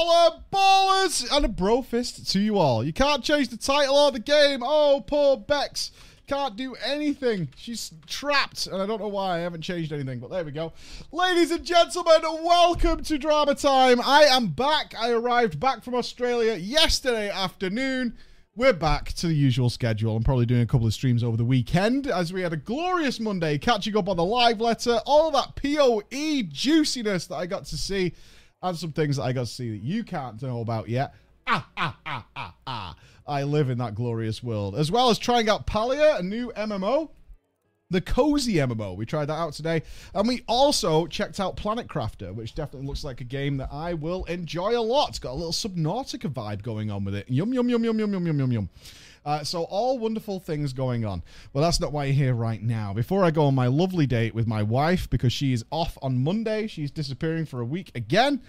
Holla ballers and a bro fist to you all. You can't change the title or the game. Oh, poor Bex. Can't do anything. She's trapped, and I don't know why. I haven't changed anything, but there we go. Ladies and gentlemen, welcome to Drama Time. I am back. I arrived back from Australia yesterday afternoon. We're back to the usual schedule. I'm probably doing a couple of streams over the weekend as we had a glorious Monday, catching up on the live letter, all that PoE juiciness that I got to see, and some things that I got to see that you can't know about yet. Ah, ah, ah, ah, ah. I live in that glorious world. As well as trying out Palia, a new MMO the Cozy MMO. We tried that out today. And we also checked out Planet Crafter, which definitely looks like a game that I will enjoy a lot. It's got a little Subnautica vibe going on with it. Yum, yum, yum, yum, yum, yum, yum, yum, yum. Uh, so all wonderful things going on. Well, that's not why you're here right now. Before I go on my lovely date with my wife, because she is off on Monday, she's disappearing for a week again.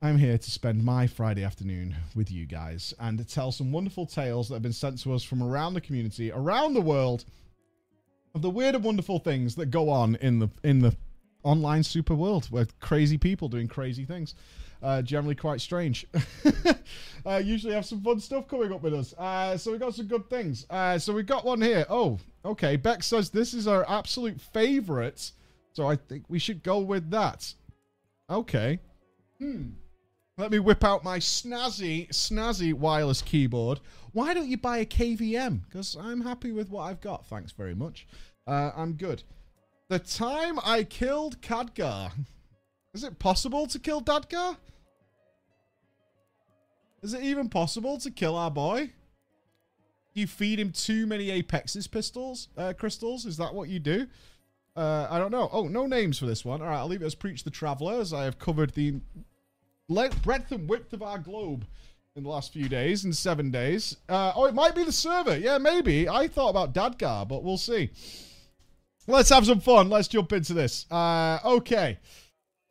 I'm here to spend my Friday afternoon with you guys and to tell some wonderful tales that have been sent to us from around the community, around the world, of the weird and wonderful things that go on in the in the online super world where crazy people doing crazy things. Uh, generally quite strange. uh, usually have some fun stuff coming up with us. Uh, so we got some good things. Uh, so we got one here. Oh, okay. Beck says this is our absolute favorite. So I think we should go with that. Okay. Hmm. Let me whip out my snazzy, snazzy wireless keyboard. Why don't you buy a KVM? Because I'm happy with what I've got. Thanks very much. Uh, I'm good. The time I killed Khadgar. Is it possible to kill Dadgar? Is it even possible to kill our boy? You feed him too many Apexis pistols, uh, crystals? Is that what you do? Uh, I don't know. Oh, no names for this one. All right, I'll leave it as Preach the Traveler, as I have covered the length, breadth and width of our globe in the last few days, in seven days. Uh, oh, it might be the server. Yeah, maybe. I thought about Dadgar, but we'll see. Let's have some fun. Let's jump into this. Uh, okay.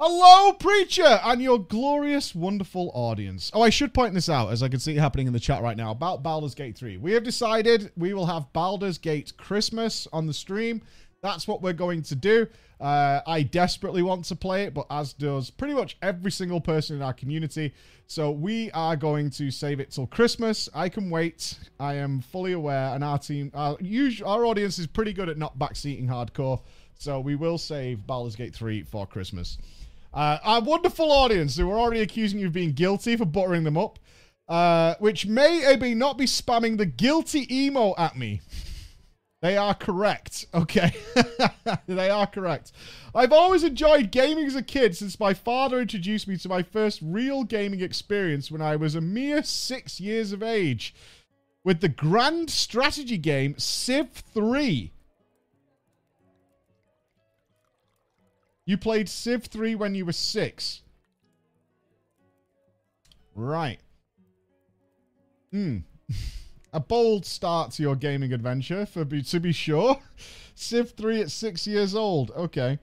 Hello, preacher, and your glorious, wonderful audience. Oh, I should point this out, as I can see it happening in the chat right now, about Baldur's Gate 3. We have decided we will have Baldur's Gate Christmas on the stream. That's what we're going to do. Uh, I desperately want to play it, but as does pretty much every single person in our community. So we are going to save it till Christmas. I can wait. I am fully aware, and our team, our, usual, our audience is pretty good at not backseating hardcore. So we will save Baldur's Gate 3 for Christmas. Uh, our wonderful audience who are already accusing you of being guilty for buttering them up, uh, which may or not be spamming the guilty emo at me. They are correct. Okay. they are correct. I've always enjoyed gaming as a kid since my father introduced me to my first real gaming experience when I was a mere six years of age with the grand strategy game Civ 3. You played Civ 3 when you were six. Right. Hmm. A bold start to your gaming adventure, for be, to be sure. Civ 3 at six years old. Okay.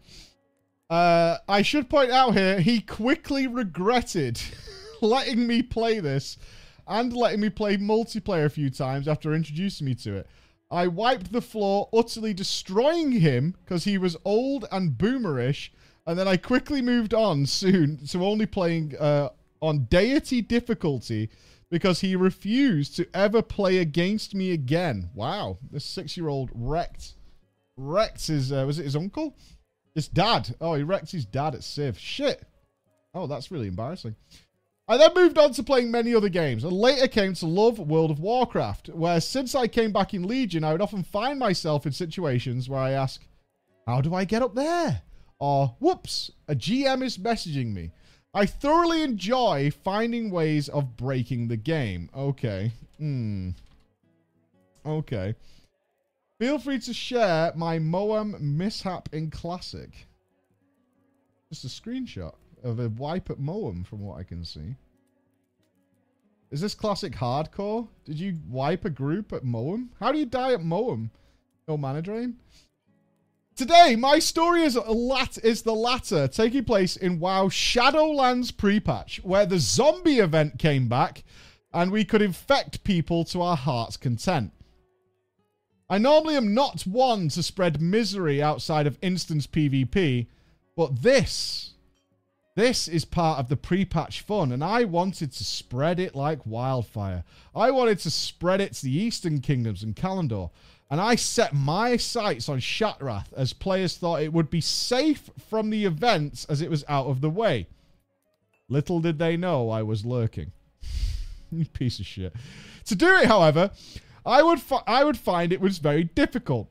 Uh, I should point out here, he quickly regretted letting me play this and letting me play multiplayer a few times after introducing me to it. I wiped the floor, utterly destroying him because he was old and boomerish, and then I quickly moved on soon to only playing uh, on deity difficulty because he refused to ever play against me again. Wow, this six-year-old wrecked, wrecked his, uh, was it his uncle? His dad. Oh, he wrecked his dad at Civ. Shit. Oh, that's really embarrassing. I then moved on to playing many other games and later came to love World of Warcraft, where since I came back in Legion, I would often find myself in situations where I ask, how do I get up there? Or, whoops, a GM is messaging me. I thoroughly enjoy finding ways of breaking the game. Okay. Hmm. Okay. Feel free to share my Moam mishap in Classic. Just a screenshot of a wipe at Moam from what I can see. Is this Classic Hardcore? Did you wipe a group at Moam? How do you die at Moam? No mana drain? Today, my story is, lat- is the latter, taking place in WoW Shadowlands pre-patch, where the zombie event came back, and we could infect people to our heart's content. I normally am not one to spread misery outside of instance PvP, but this, This is part of the pre-patch fun, and I wanted to spread it like wildfire. I wanted to spread it to the Eastern Kingdoms and Kalimdor, and I set my sights on Shattrath as players thought it would be safe from the events as it was out of the way. Little did they know I was lurking. piece of shit. To do it, however, I would I would find it was very difficult.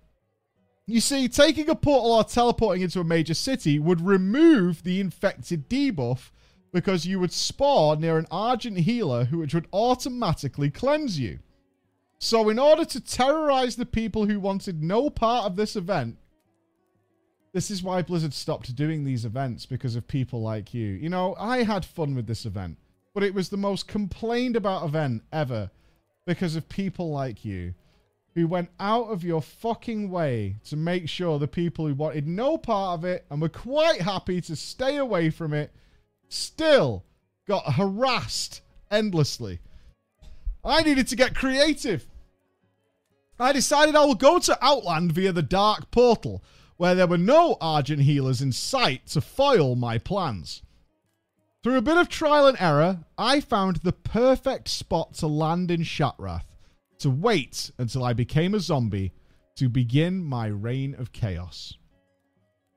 You see, taking a portal or teleporting into a major city would remove the infected debuff because you would spawn near an Argent healer which would automatically cleanse you. So in order to terrorize the people who wanted no part of this event, this is why Blizzard stopped doing these events because of people like you. You know, I had fun with this event, but it was the most complained about event ever because of people like you who went out of your fucking way to make sure the people who wanted no part of it and were quite happy to stay away from it still got harassed endlessly. I needed to get creative. I decided I will go to Outland via the Dark Portal, where there were no Argent healers in sight to foil my plans. Through a bit of trial and error, I found the perfect spot to land in Shattrath to wait until I became a zombie to begin my reign of chaos.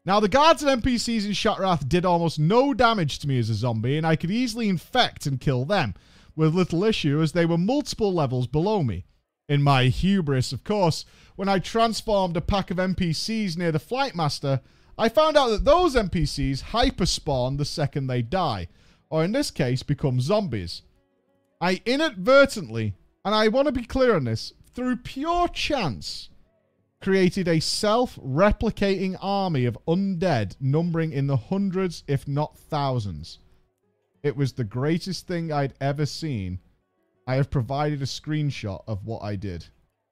Now, the guards and NPCs in Shattrath did almost no damage to me as a zombie, and I could easily infect and kill them, with little issue as they were multiple levels below me. In my hubris, of course, when I transformed a pack of NPCs near the Flight Master, I found out that those NPCs hyperspawn the second they die, or in this case, become zombies. I inadvertently and I want to be clear on this, through pure chance, created a self replicating army of undead numbering in the hundreds, if not thousands. It was the greatest thing I'd ever seen. I have provided a screenshot of what I did.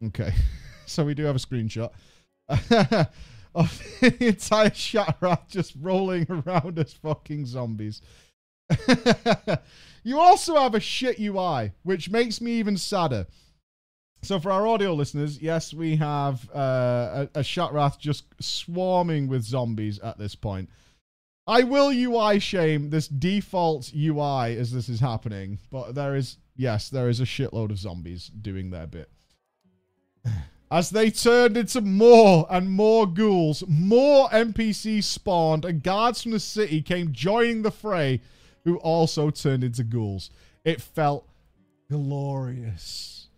Okay, so we do have a screenshot of the entire Shattrath just rolling around as fucking zombies. you also have a shit UI, which makes me even sadder. So for our audio listeners, yes, we have uh, a, a Shattrath just swarming with zombies at this point. I will UI shame this default UI as this is happening, but there is, yes, there is a shitload of zombies doing their bit. As they turned into more and more ghouls, more NPCs spawned, and guards from the city came joining the fray who also turned into ghouls. It felt glorious.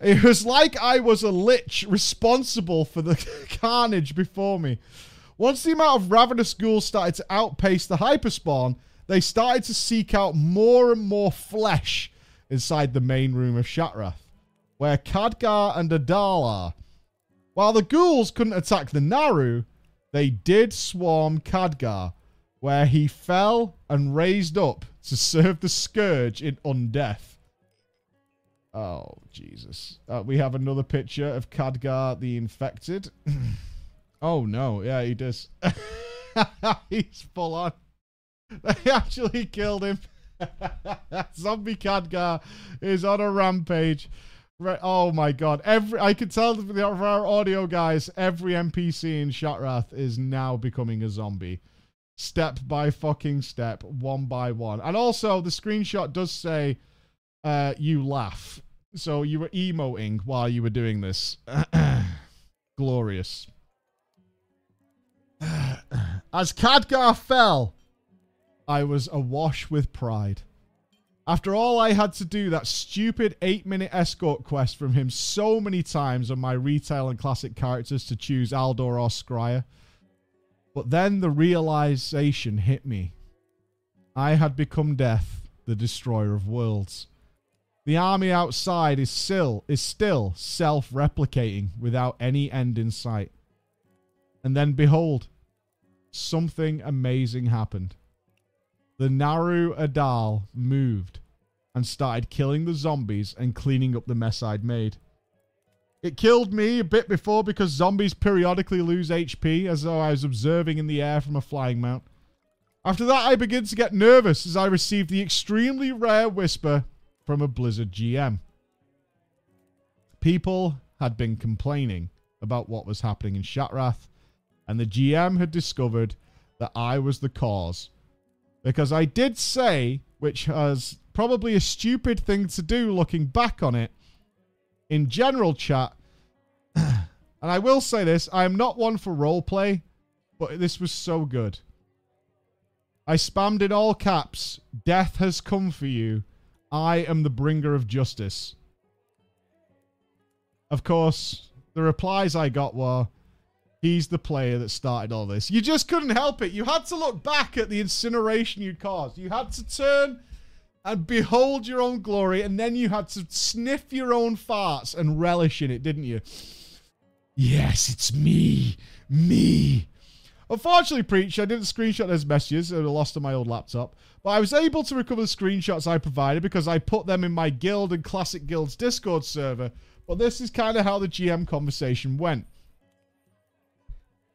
It was like I was a lich responsible for the carnage before me. Once the amount of ravenous ghouls started to outpace the hyperspawn, they started to seek out more and more flesh inside the main room of Shattrath, where Khadgar and Adal are. While the ghouls couldn't attack the Naaru, they did swarm Khadgar, where he fell and raised up to serve the scourge in undeath. Oh, Jesus. Uh, we have another picture of Khadgar the Infected. oh, no. Yeah, he does. He's full on. They actually killed him. Zombie Khadgar is on a rampage. Oh my god. Every I can tell for our audio guys, every NPC in Shattrath is now becoming a zombie step by fucking step, one by one. And also, the screenshot does say uh, you laugh. So you were emoting while you were doing this. Glorious. As Khadgar fell, I was awash with pride. After all I had to do that stupid 8 minute escort quest from him so many times on my retail and classic characters to choose Aldor or Scryer, but then the realization hit me. I had become death, the destroyer of worlds. The army outside is still is still self-replicating without any end in sight. And then behold, something amazing happened. The Naaru Adal moved and started killing the zombies and cleaning up the mess I'd made. It killed me a bit before because zombies periodically lose HP as though I was observing in the air from a flying mount. After that, I began to get nervous as I received the extremely rare whisper from a Blizzard GM. People had been complaining about what was happening in Shattrath, and the GM had discovered that I was the cause Because I did say, which was probably a stupid thing to do looking back on it, in general chat, and I will say this I am not one for roleplay, but this was so good. I spammed in all caps, Death has come for you. I am the bringer of justice. Of course, the replies I got were, He's the player that started all this. You just couldn't help it. You had to look back at the incineration you'd caused. You had to turn and behold your own glory, and then you had to sniff your own farts and relish in it, didn't you? Yes, it's me. Me. Unfortunately, Preach, I didn't screenshot those messages. I lost on my old laptop. But I was able to recover the screenshots I provided because I put them in my guild and Classic Guilds Discord server. But this is kind of how the GM conversation went.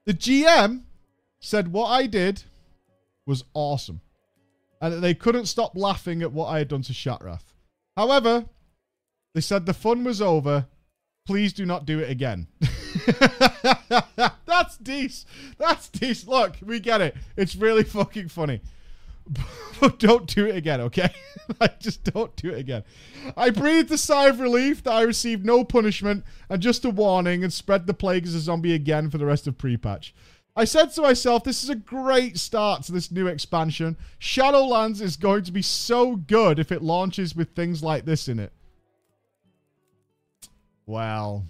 The GM said what I did was awesome. And they couldn't stop laughing at what I had done to Shattrath. However, they said the fun was over. Please do not do it again. That's decent. That's decent. Look, we get it. It's really fucking funny. Don't do it again, okay? like, just don't do it again. I breathed a sigh of relief that I received no punishment and just a warning and spread the plague as a zombie again for the rest of pre-patch. I said to myself, this is a great start to this new expansion. Shadowlands is going to be so good if it launches with things like this in it. Well.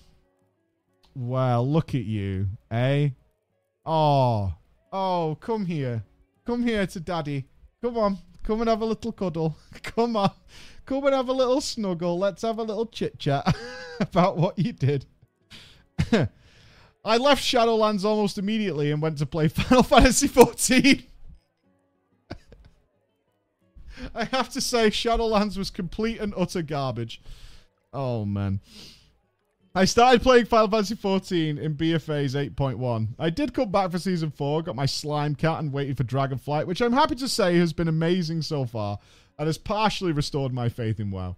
Well, look at you, eh? Oh. Oh, come here. Come here to daddy. Come on. Come and have a little cuddle. Come on. Come and have a little snuggle. Let's have a little chit chat about what you did. I left Shadowlands almost immediately and went to play Final Fantasy XIV. I have to say, Shadowlands was complete and utter garbage. Oh, man. I started playing Final Fantasy XIV in BFA's 8.1. I did come back for Season 4, got my Slime Cat and waited for Dragonflight, which I'm happy to say has been amazing so far and has partially restored my faith in WoW.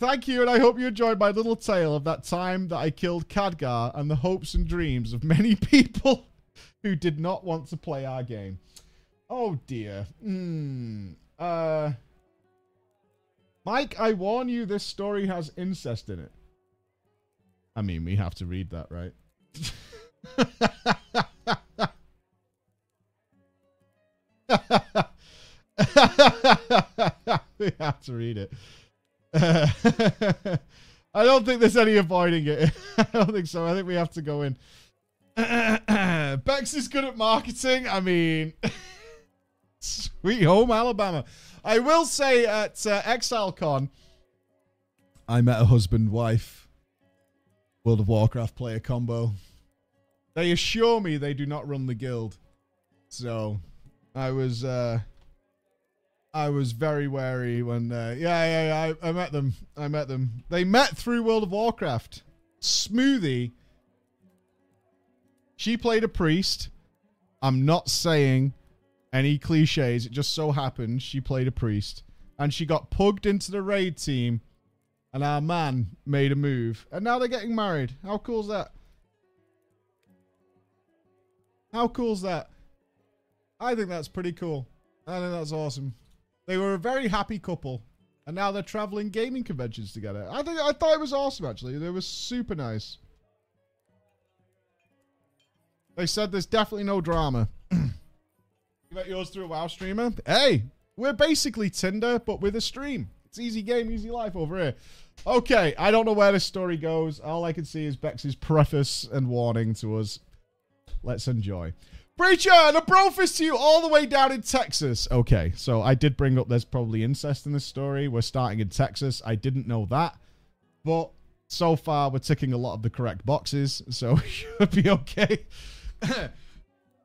Thank you, and I hope you enjoyed my little tale of that time that I killed Khadgar and the hopes and dreams of many people who did not want to play our game. Oh dear. Hmm. Uh. Mike, I warn you, this story has incest in it. I mean, we have to read that, right? we have to read it. I don't think there's any avoiding it. I don't think so. I think we have to go in. Bex is good at marketing. I mean, sweet home Alabama. I will say at uh, ExileCon, I met a husband wife World of Warcraft player combo. They assure me they do not run the guild. So I was uh I was very wary when uh, yeah, yeah, yeah I, I met them. I met them. They met through World of Warcraft. Smoothie. She played a priest. I'm not saying any cliches. It just so happened she played a priest. And she got pugged into the raid team and our man made a move. And now they're getting married. How cool is that? How cool is that? I think that's pretty cool. I think that's awesome. They were a very happy couple. And now they're traveling gaming conventions together. I think I thought it was awesome actually. They were super nice. They said there's definitely no drama. you met yours through a WoW streamer? Hey, we're basically Tinder, but with a stream. It's easy game, easy life over here. Okay, I don't know where this story goes. All I can see is Bex's preface and warning to us. Let's enjoy. Preacher, and a brofist to you all the way down in Texas. Okay, so I did bring up there's probably incest in this story. We're starting in Texas. I didn't know that. But so far, we're ticking a lot of the correct boxes, so should be okay.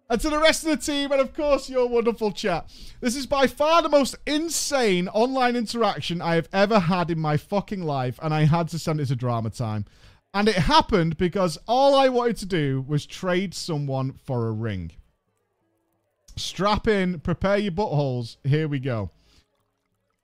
and to the rest of the team, and of course, your wonderful chat. This is by far the most insane online interaction I have ever had in my fucking life, and I had to send it to drama time. And it happened because all I wanted to do was trade someone for a ring. Strap in, prepare your buttholes. Here we go.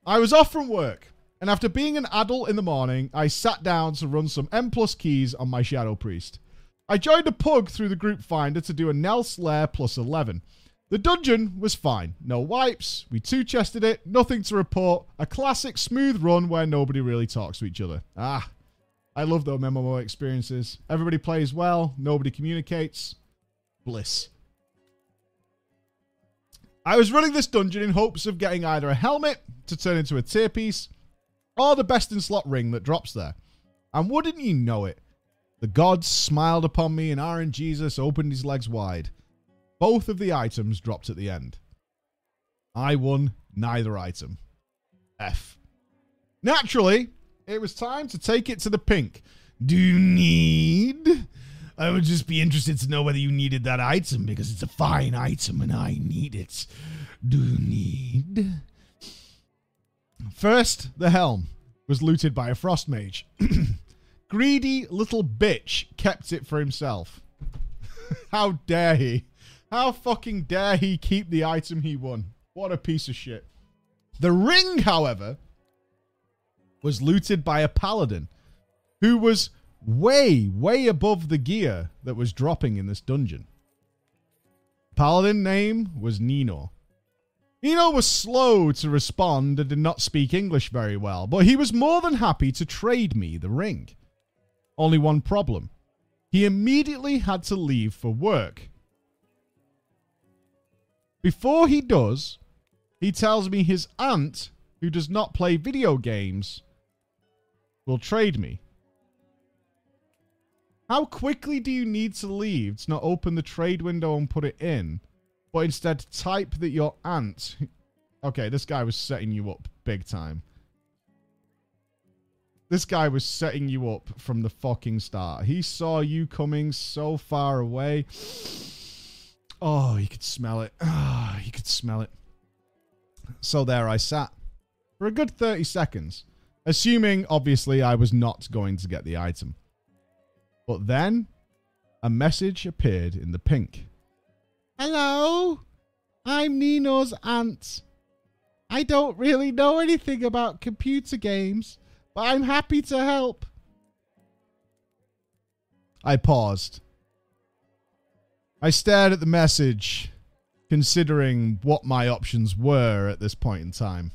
I was off from work, and after being an adult in the morning, I sat down to run some M plus keys on my Shadow Priest. I joined a pug through the group finder to do a Nels Lair plus 11. The dungeon was fine. No wipes. We two chested it. Nothing to report. A classic smooth run where nobody really talks to each other. Ah, I love those MMO experiences. Everybody plays well. Nobody communicates. Bliss. I was running this dungeon in hopes of getting either a helmet to turn into a tier piece or the best in slot ring that drops there. And wouldn't you know it, the gods smiled upon me and RNGesus opened his legs wide. Both of the items dropped at the end. I won neither item. F. Naturally, it was time to take it to the pink. Do you need? I would just be interested to know whether you needed that item because it's a fine item and I need it. Do you need? First, the helm was looted by a frost mage. Greedy little bitch kept it for himself. How dare he? How fucking dare he keep the item he won? What a piece of shit. The ring, however, was looted by a paladin who was way, way above the gear that was dropping in this dungeon. Paladin name was Nino. Nino was slow to respond and did not speak English very well, but he was more than happy to trade me the ring. Only one problem. He immediately had to leave for work. Before he does, he tells me his aunt, who does not play video games, will trade me. How quickly do you need to leave to not open the trade window and put it in, but instead type that your aunt. Okay, this guy was setting you up big time. This guy was setting you up from the fucking start. He saw you coming so far away. Oh, you could smell it. Ah, oh, you could smell it. So there I sat for a good 30 seconds, assuming, obviously, I was not going to get the item. But then a message appeared in the pink. Hello, I'm Nino's aunt. I don't really know anything about computer games, but I'm happy to help. I paused. I stared at the message, considering what my options were at this point in time.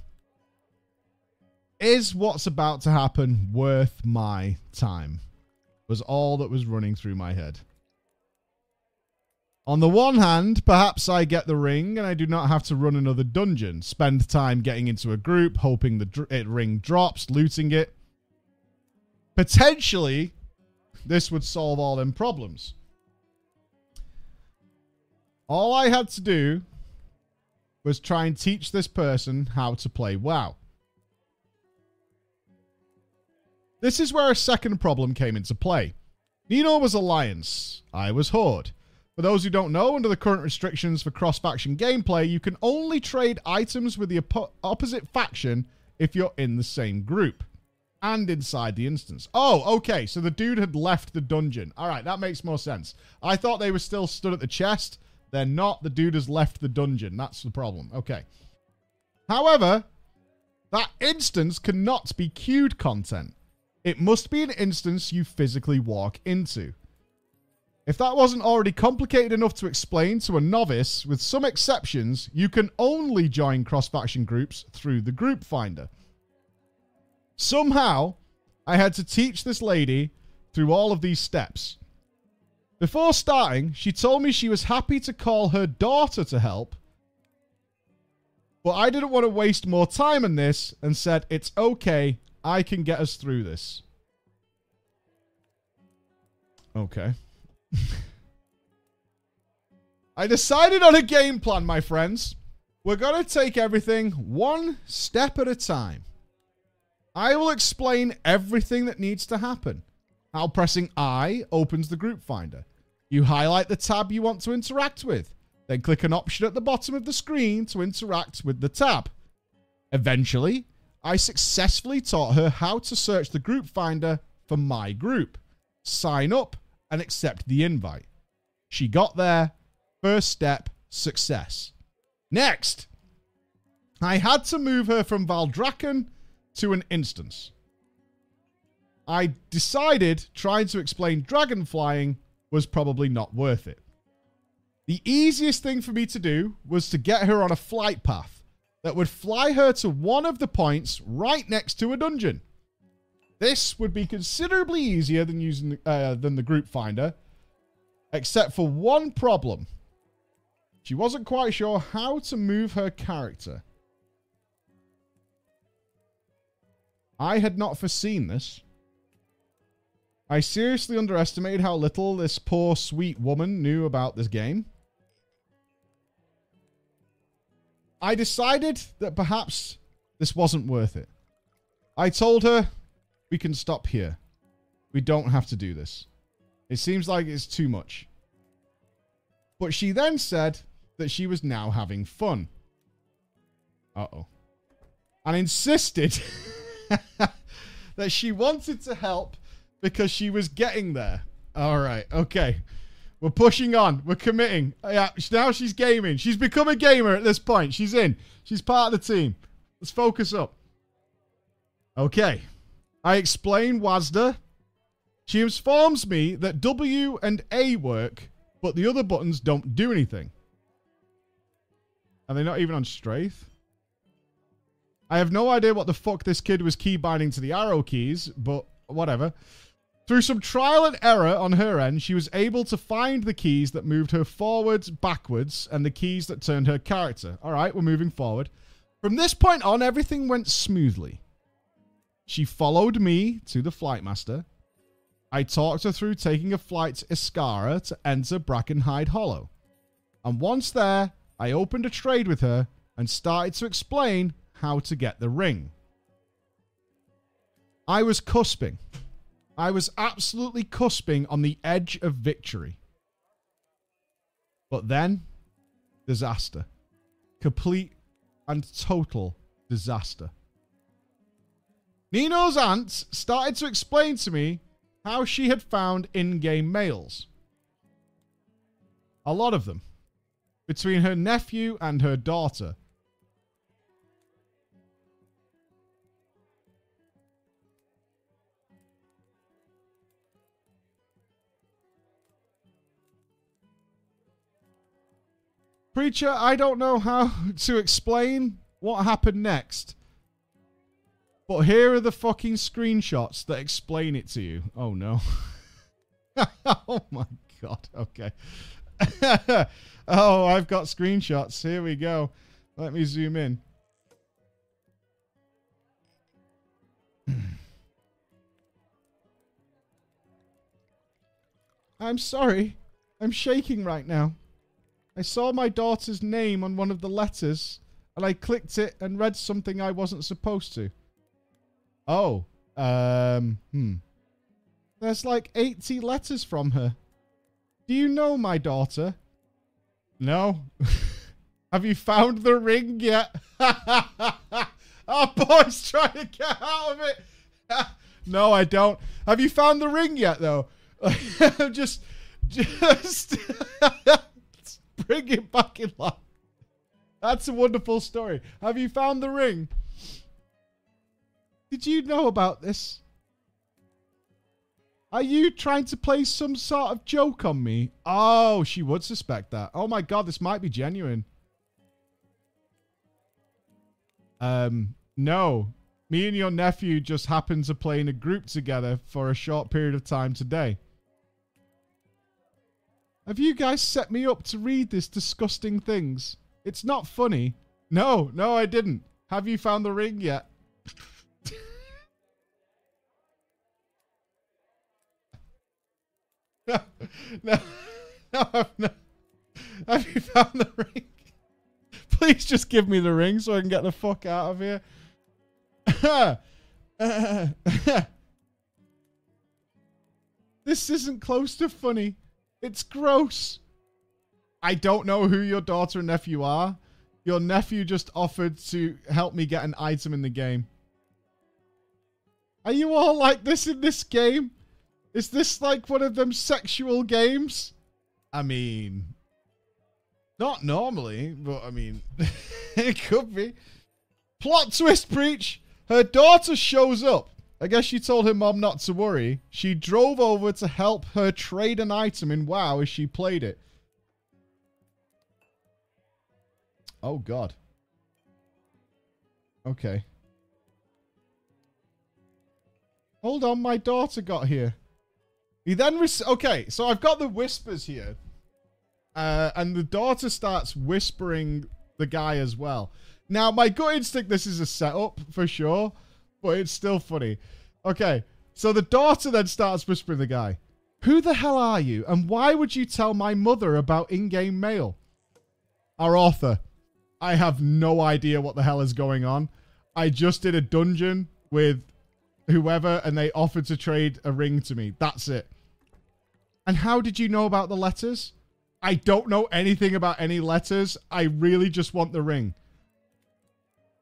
Is what's about to happen worth my time? Was all that was running through my head. On the one hand, perhaps I get the ring and I do not have to run another dungeon, spend time getting into a group, hoping the dr- ring drops, looting it. Potentially, this would solve all them problems. All I had to do was try and teach this person how to play WoW. This is where a second problem came into play. Nino was Alliance, I was Horde. For those who don't know, under the current restrictions for cross faction gameplay, you can only trade items with the op- opposite faction if you're in the same group and inside the instance. Oh, okay. So the dude had left the dungeon. All right, that makes more sense. I thought they were still stood at the chest they're not. The dude has left the dungeon. That's the problem. Okay. However, that instance cannot be queued content. It must be an instance you physically walk into. If that wasn't already complicated enough to explain to a novice, with some exceptions, you can only join cross faction groups through the group finder. Somehow, I had to teach this lady through all of these steps. Before starting, she told me she was happy to call her daughter to help. But I didn't want to waste more time on this and said, It's okay, I can get us through this. Okay. I decided on a game plan, my friends. We're going to take everything one step at a time. I will explain everything that needs to happen. How pressing I opens the group finder. You highlight the tab you want to interact with, then click an option at the bottom of the screen to interact with the tab. Eventually, I successfully taught her how to search the group finder for my group, sign up, and accept the invite. She got there. First step, success. Next, I had to move her from Valdrakken to an instance. I decided trying to explain dragon flying was probably not worth it. The easiest thing for me to do was to get her on a flight path that would fly her to one of the points right next to a dungeon. This would be considerably easier than using uh, than the group finder, except for one problem. She wasn't quite sure how to move her character. I had not foreseen this. I seriously underestimated how little this poor, sweet woman knew about this game. I decided that perhaps this wasn't worth it. I told her, we can stop here. We don't have to do this. It seems like it's too much. But she then said that she was now having fun. Uh oh. And insisted that she wanted to help because she was getting there. All right, okay. We're pushing on. We're committing. Yeah, now she's gaming. She's become a gamer at this point. She's in. She's part of the team. Let's focus up. Okay. I explain WASD. She informs me that W and A work, but the other buttons don't do anything. Are they not even on Strafe? I have no idea what the fuck this kid was key binding to the arrow keys, but whatever. Through some trial and error on her end, she was able to find the keys that moved her forwards, backwards, and the keys that turned her character. All right, we're moving forward. From this point on, everything went smoothly. She followed me to the flight master. I talked her through taking a flight to Iskaara to enter Brackenhide Hollow. And once there, I opened a trade with her and started to explain how to get the ring. I was cusping. I was absolutely cusping on the edge of victory. But then, disaster. Complete and total disaster. Nino's aunt started to explain to me how she had found in game males. A lot of them. Between her nephew and her daughter. Preacher, I don't know how to explain what happened next. But here are the fucking screenshots that explain it to you. Oh no. oh my god. Okay. oh, I've got screenshots. Here we go. Let me zoom in. I'm sorry. I'm shaking right now. I saw my daughter's name on one of the letters, and I clicked it and read something I wasn't supposed to. Oh, um, hmm. There's like 80 letters from her. Do you know my daughter? No. Have you found the ring yet? Our boy's trying to get out of it. no, I don't. Have you found the ring yet, though? just, just. Bring it back in line. That's a wonderful story. Have you found the ring? Did you know about this? Are you trying to play some sort of joke on me? Oh, she would suspect that. Oh my god, this might be genuine. Um, no. Me and your nephew just happened to play in a group together for a short period of time today. Have you guys set me up to read this disgusting things? It's not funny. No, no, I didn't. Have you found the ring yet? No, no, no, no. Have you found the ring? Please just give me the ring so I can get the fuck out of here. this isn't close to funny. It's gross. I don't know who your daughter and nephew are. Your nephew just offered to help me get an item in the game. Are you all like this in this game? Is this like one of them sexual games? I mean, not normally, but I mean, it could be. Plot twist, preach. Her daughter shows up I guess she told her mom not to worry. She drove over to help her trade an item in WoW as she played it. Oh, God. Okay. Hold on, my daughter got here. He then... Res- okay, so I've got the whispers here. Uh, and the daughter starts whispering the guy as well. Now, my gut instinct, this is a setup for sure, but it's still funny. Okay, so the daughter then starts whispering the guy, Who the hell are you, and why would you tell my mother about in game mail? Our author, I have no idea what the hell is going on. I just did a dungeon with whoever, and they offered to trade a ring to me. That's it. And how did you know about the letters? I don't know anything about any letters. I really just want the ring.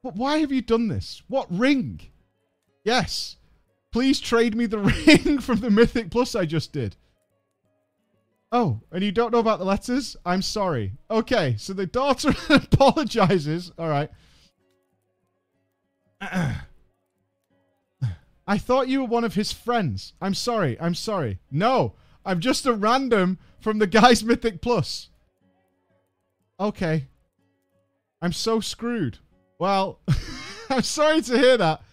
But why have you done this? What ring? Yes. Please trade me the ring from the Mythic Plus I just did. Oh, and you don't know about the letters? I'm sorry. Okay, so the daughter apologizes. All right. I thought you were one of his friends. I'm sorry. I'm sorry. No, I'm just a random from the guy's Mythic Plus. Okay. I'm so screwed. Well, I'm sorry to hear that.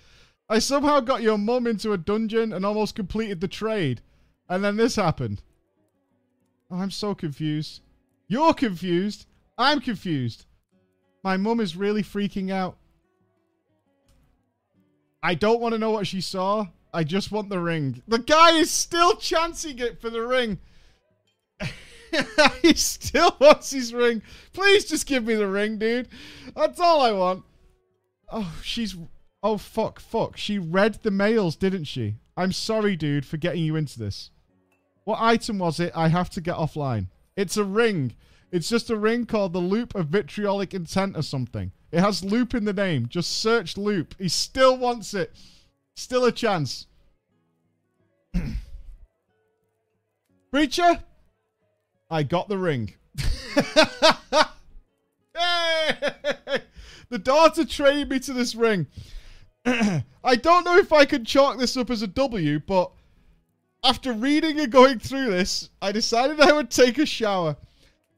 I somehow got your mum into a dungeon and almost completed the trade. And then this happened. Oh, I'm so confused. You're confused. I'm confused. My mum is really freaking out. I don't want to know what she saw. I just want the ring. The guy is still chancing it for the ring. he still wants his ring. Please just give me the ring, dude. That's all I want. Oh, she's... Oh, fuck, fuck. She read the mails, didn't she? I'm sorry, dude, for getting you into this. What item was it? I have to get offline. It's a ring. It's just a ring called the Loop of Vitriolic Intent or something. It has Loop in the name. Just search Loop. He still wants it. Still a chance. Preacher, I got the ring. hey! The daughter trained me to this ring. I don't know if I could chalk this up as a W, but after reading and going through this, I decided I would take a shower.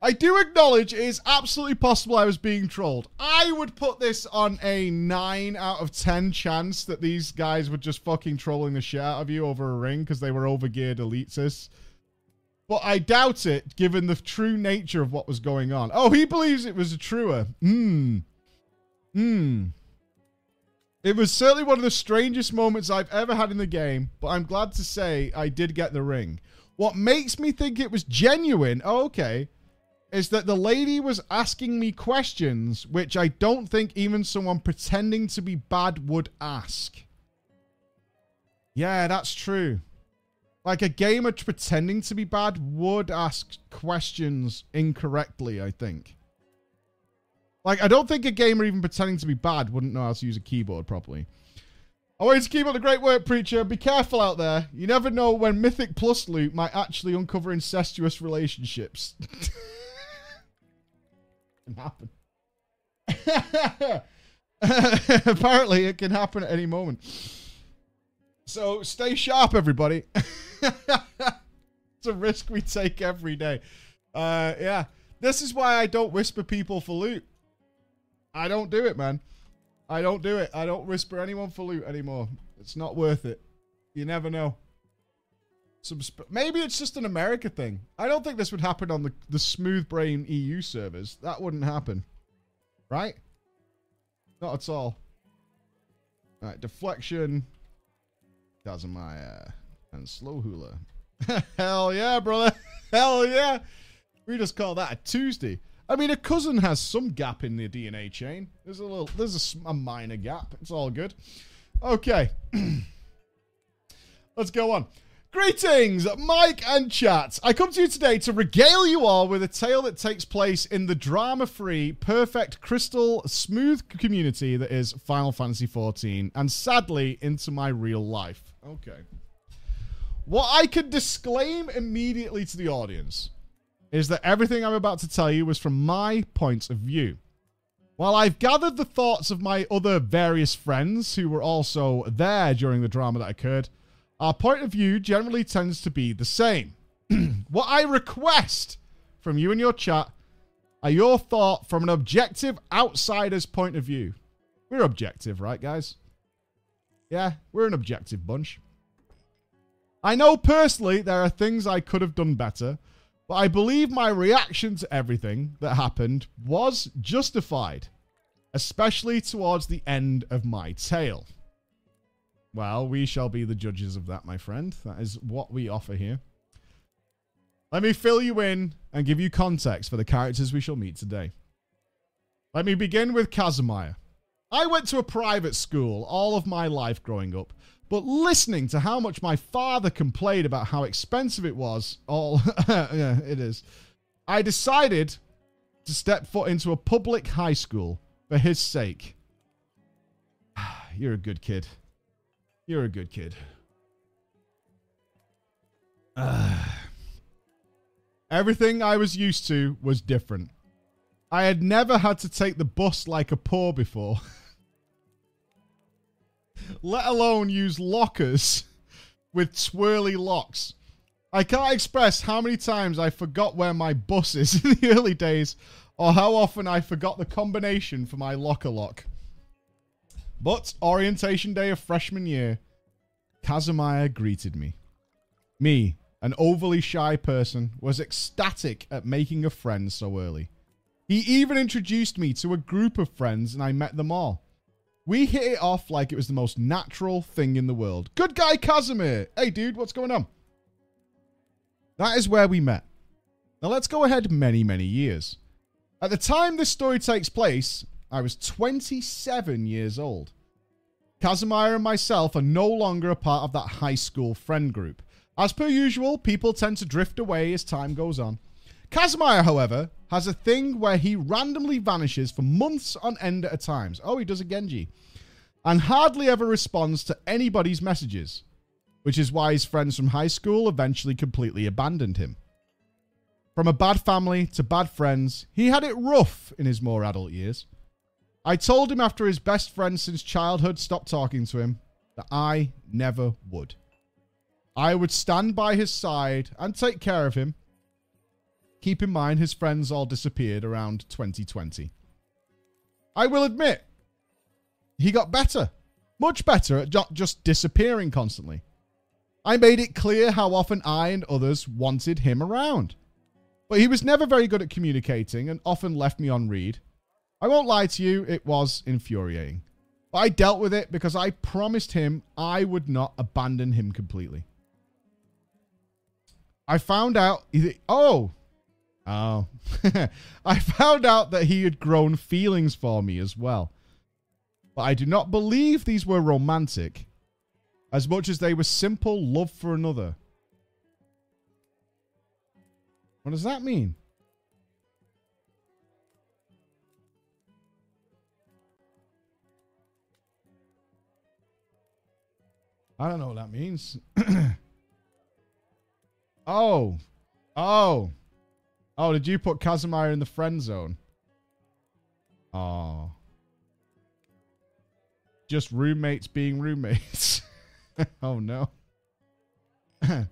I do acknowledge it is absolutely possible I was being trolled. I would put this on a 9 out of 10 chance that these guys were just fucking trolling the shit out of you over a ring because they were overgeared elitists. But I doubt it, given the true nature of what was going on. Oh, he believes it was a truer. Hmm. Hmm. It was certainly one of the strangest moments I've ever had in the game, but I'm glad to say I did get the ring. What makes me think it was genuine, oh, okay, is that the lady was asking me questions which I don't think even someone pretending to be bad would ask. Yeah, that's true. Like a gamer pretending to be bad would ask questions incorrectly, I think. Like, I don't think a gamer even pretending to be bad wouldn't know how to use a keyboard properly. Always keep up the great work, Preacher. Be careful out there. You never know when Mythic Plus loot might actually uncover incestuous relationships. can happen. Apparently, it can happen at any moment. So stay sharp, everybody. it's a risk we take every day. Uh, yeah. This is why I don't whisper people for loot. I don't do it, man. I don't do it. I don't whisper anyone for loot anymore. It's not worth it. You never know. Some maybe it's just an America thing. I don't think this would happen on the the smooth brain EU servers. That wouldn't happen, right? Not at all. All right, deflection. Kazumaya uh, and slow hula. Hell yeah, brother. Hell yeah. We just call that a Tuesday. I mean, a cousin has some gap in the DNA chain. There's a little, there's a, a minor gap. It's all good. Okay. Let's go on. Greetings, Mike and chat. I come to you today to regale you all with a tale that takes place in the drama-free, perfect, crystal, smooth community that is Final Fantasy XIV, and sadly, into my real life. Okay. What I can disclaim immediately to the audience is that everything I'm about to tell you was from my point of view. While I've gathered the thoughts of my other various friends who were also there during the drama that occurred, our point of view generally tends to be the same. what I request from you and your chat are your thought from an objective outsider's point of view. We're objective, right, guys? Yeah, we're an objective bunch. I know personally there are things I could have done better, but I believe my reaction to everything that happened was justified, especially towards the end of my tale. Well, we shall be the judges of that, my friend. That is what we offer here. Let me fill you in and give you context for the characters we shall meet today. Let me begin with Kazumaya. I went to a private school all of my life growing up, but listening to how much my father complained about how expensive it was, all yeah, it is. I decided to step foot into a public high school for his sake. You're a good kid. You're a good kid. Uh, everything I was used to was different. I had never had to take the bus like a poor before. Let alone use lockers with swirly locks. I can't express how many times I forgot where my bus is in the early days or how often I forgot the combination for my locker lock. But orientation day of freshman year, Kazumaya greeted me. Me, an overly shy person, was ecstatic at making a friend so early. He even introduced me to a group of friends and I met them all. We hit it off like it was the most natural thing in the world. Good guy, Casimir. Hey, dude, what's going on? That is where we met. Now let's go ahead many, many years. At the time this story takes place, I was 27 years old. Casimir and myself are no longer a part of that high school friend group. As per usual, people tend to drift away as time goes on. Casimir, however, has a thing where he randomly vanishes for months on end at a time. Oh, he does a Genji. And hardly ever responds to anybody's messages, which is why his friends from high school eventually completely abandoned him. From a bad family to bad friends, he had it rough in his more adult years. I told him after his best friend since childhood stopped talking to him that I never would. I would stand by his side and take care of him Keep in mind his friends all disappeared around 2020. I will admit, he got better. Much better at not just disappearing constantly. I made it clear how often I and others wanted him around. But he was never very good at communicating and often left me on read. I won't lie to you, it was infuriating. But I dealt with it because I promised him I would not abandon him completely. I found out, oh, Oh. I found out that he had grown feelings for me as well. But I do not believe these were romantic as much as they were simple love for another. What does that mean? I don't know what that means. oh. Oh. Oh, did you put Casimir in the friend zone? Oh. Just roommates being roommates. oh, no.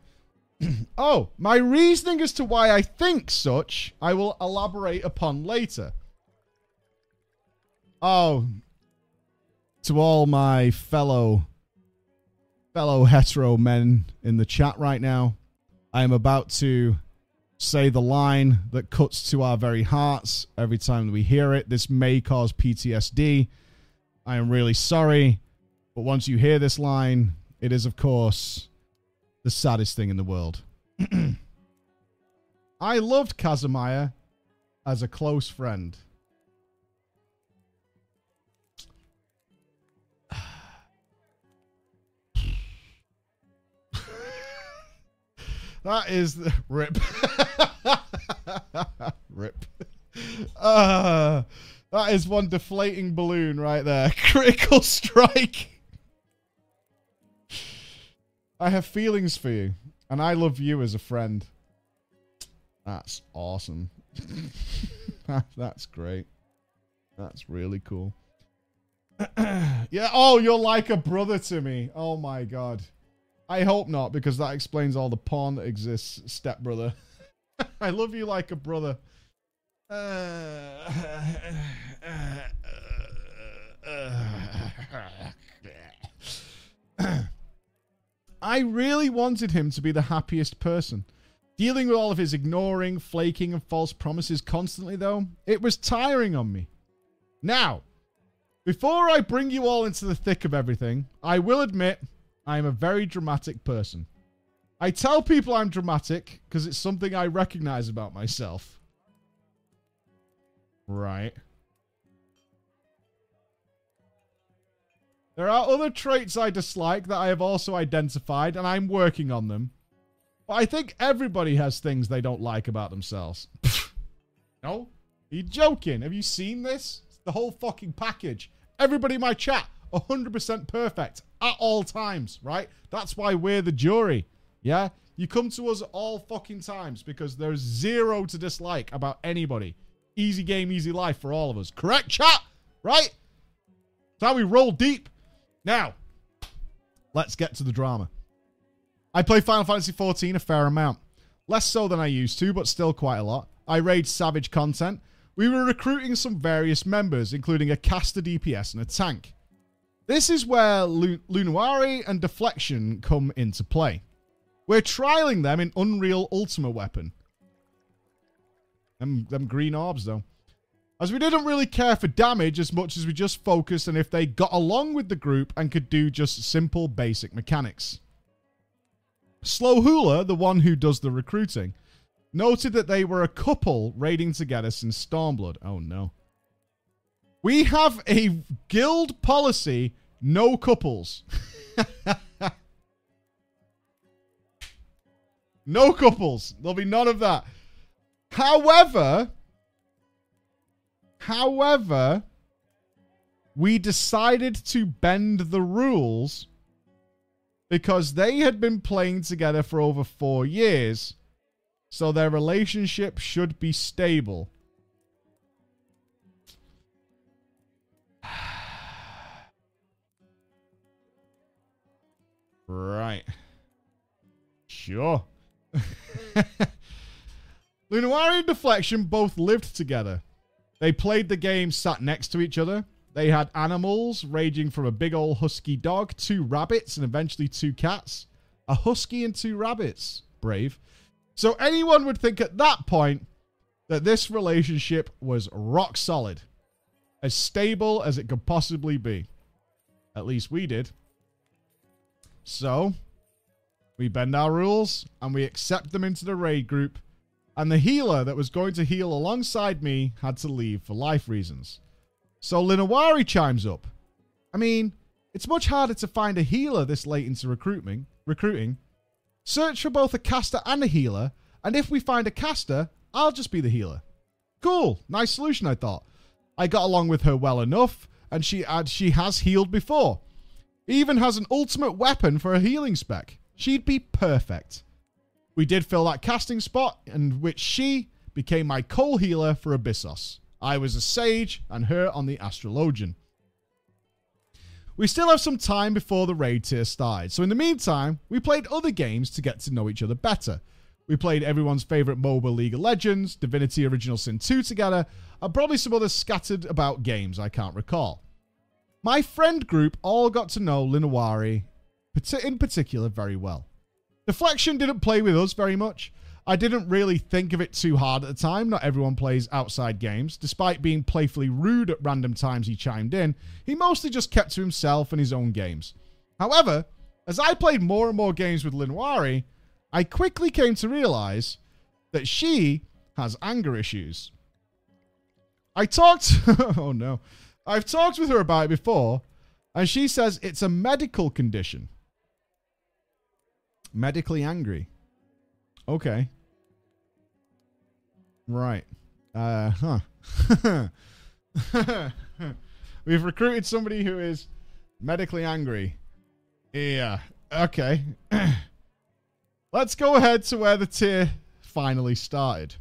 oh, my reasoning as to why I think such, I will elaborate upon later. Oh, to all my fellow fellow hetero men in the chat right now, I am about to say the line that cuts to our very hearts every time we hear it. This may cause PTSD. I am really sorry. But once you hear this line, it is, of course, the saddest thing in the world. I loved Kazumaya as a close friend. That is the rip. rip. Uh, that is one deflating balloon right there. Critical strike. I have feelings for you, and I love you as a friend. That's awesome. That's great. That's really cool. yeah. Oh, you're like a brother to me. Oh my god. I hope not, because that explains all the porn that exists, stepbrother. I love you like a brother. I really wanted him to be the happiest person. Dealing with all of his ignoring, flaking, and false promises constantly, though, it was tiring on me. Now, before I bring you all into the thick of everything, I will admit I am a very dramatic person. I tell people I'm dramatic because it's something I recognize about myself. Right. There are other traits I dislike that I have also identified, and I'm working on them. But I think everybody has things they don't like about themselves. no? Are you joking? Have you seen this? It's the whole fucking package. Everybody in my chat, 100% perfect at all times, right? That's why we're the jury. Yeah? You come to us all fucking times because there's zero to dislike about anybody. Easy game, easy life for all of us. Correct, chat? Right? That's how we roll deep. Now, let's get to the drama. I play Final Fantasy XIV a fair amount. Less so than I used to, but still quite a lot. I raid Savage content. We were recruiting some various members, including a caster DPS and a tank. This is where Lu- Lunawari and Deflection come into play. We're trialing them in Unreal Ultima Weapon. Them, them green orbs, though. As we didn't really care for damage as much as we just focused on if they got along with the group and could do just simple basic mechanics. Slow Hula, the one who does the recruiting, noted that they were a couple raiding together since Stormblood. Oh no. We have a guild policy no couples. no couples. There'll be none of that. However, however, we decided to bend the rules because they had been playing together for over four years, so their relationship should be stable. Right. Sure. Lunawari and Deflection both lived together. They played the game sat next to each other. They had animals ranging from a big old husky dog, two rabbits, and eventually two cats. A husky and two rabbits. Brave. So anyone would think at that point that this relationship was rock solid. As stable as it could possibly be. At least we did. So, we bend our rules and we accept them into the raid group. And the healer that was going to heal alongside me had to leave for life reasons. So Linawari chimes up. I mean, it's much harder to find a healer this late into recruiting. Recruiting. Search for both a caster and a healer, and if we find a caster, I'll just be the healer. Cool, nice solution, I thought. I got along with her well enough, and she had, she has healed before. Even has an ultimate weapon for a healing spec. She'd be perfect. We did fill that casting spot, and which she became my co-healer for Abyssos. I was a sage and her on the astrologian. We still have some time before the raid tier started, so in the meantime, we played other games to get to know each other better. We played everyone's favourite mobile League of Legends, Divinity Original Sin 2 together, and probably some other scattered about games I can't recall. My friend group all got to know Linawari in particular very well. Deflection didn't play with us very much, I didn't really think of it too hard at the time. Not everyone plays outside games. Despite being playfully rude at random times he chimed in, he mostly just kept to himself and his own games. However, as I played more and more games with Linwari, I quickly came to realize that she has anger issues. I talked. oh no. I've talked with her about it before, and she says it's a medical condition. Medically angry. Okay. Right. Uh huh. We've recruited somebody who is medically angry. Yeah. Okay. Let's go ahead to where the tier finally started.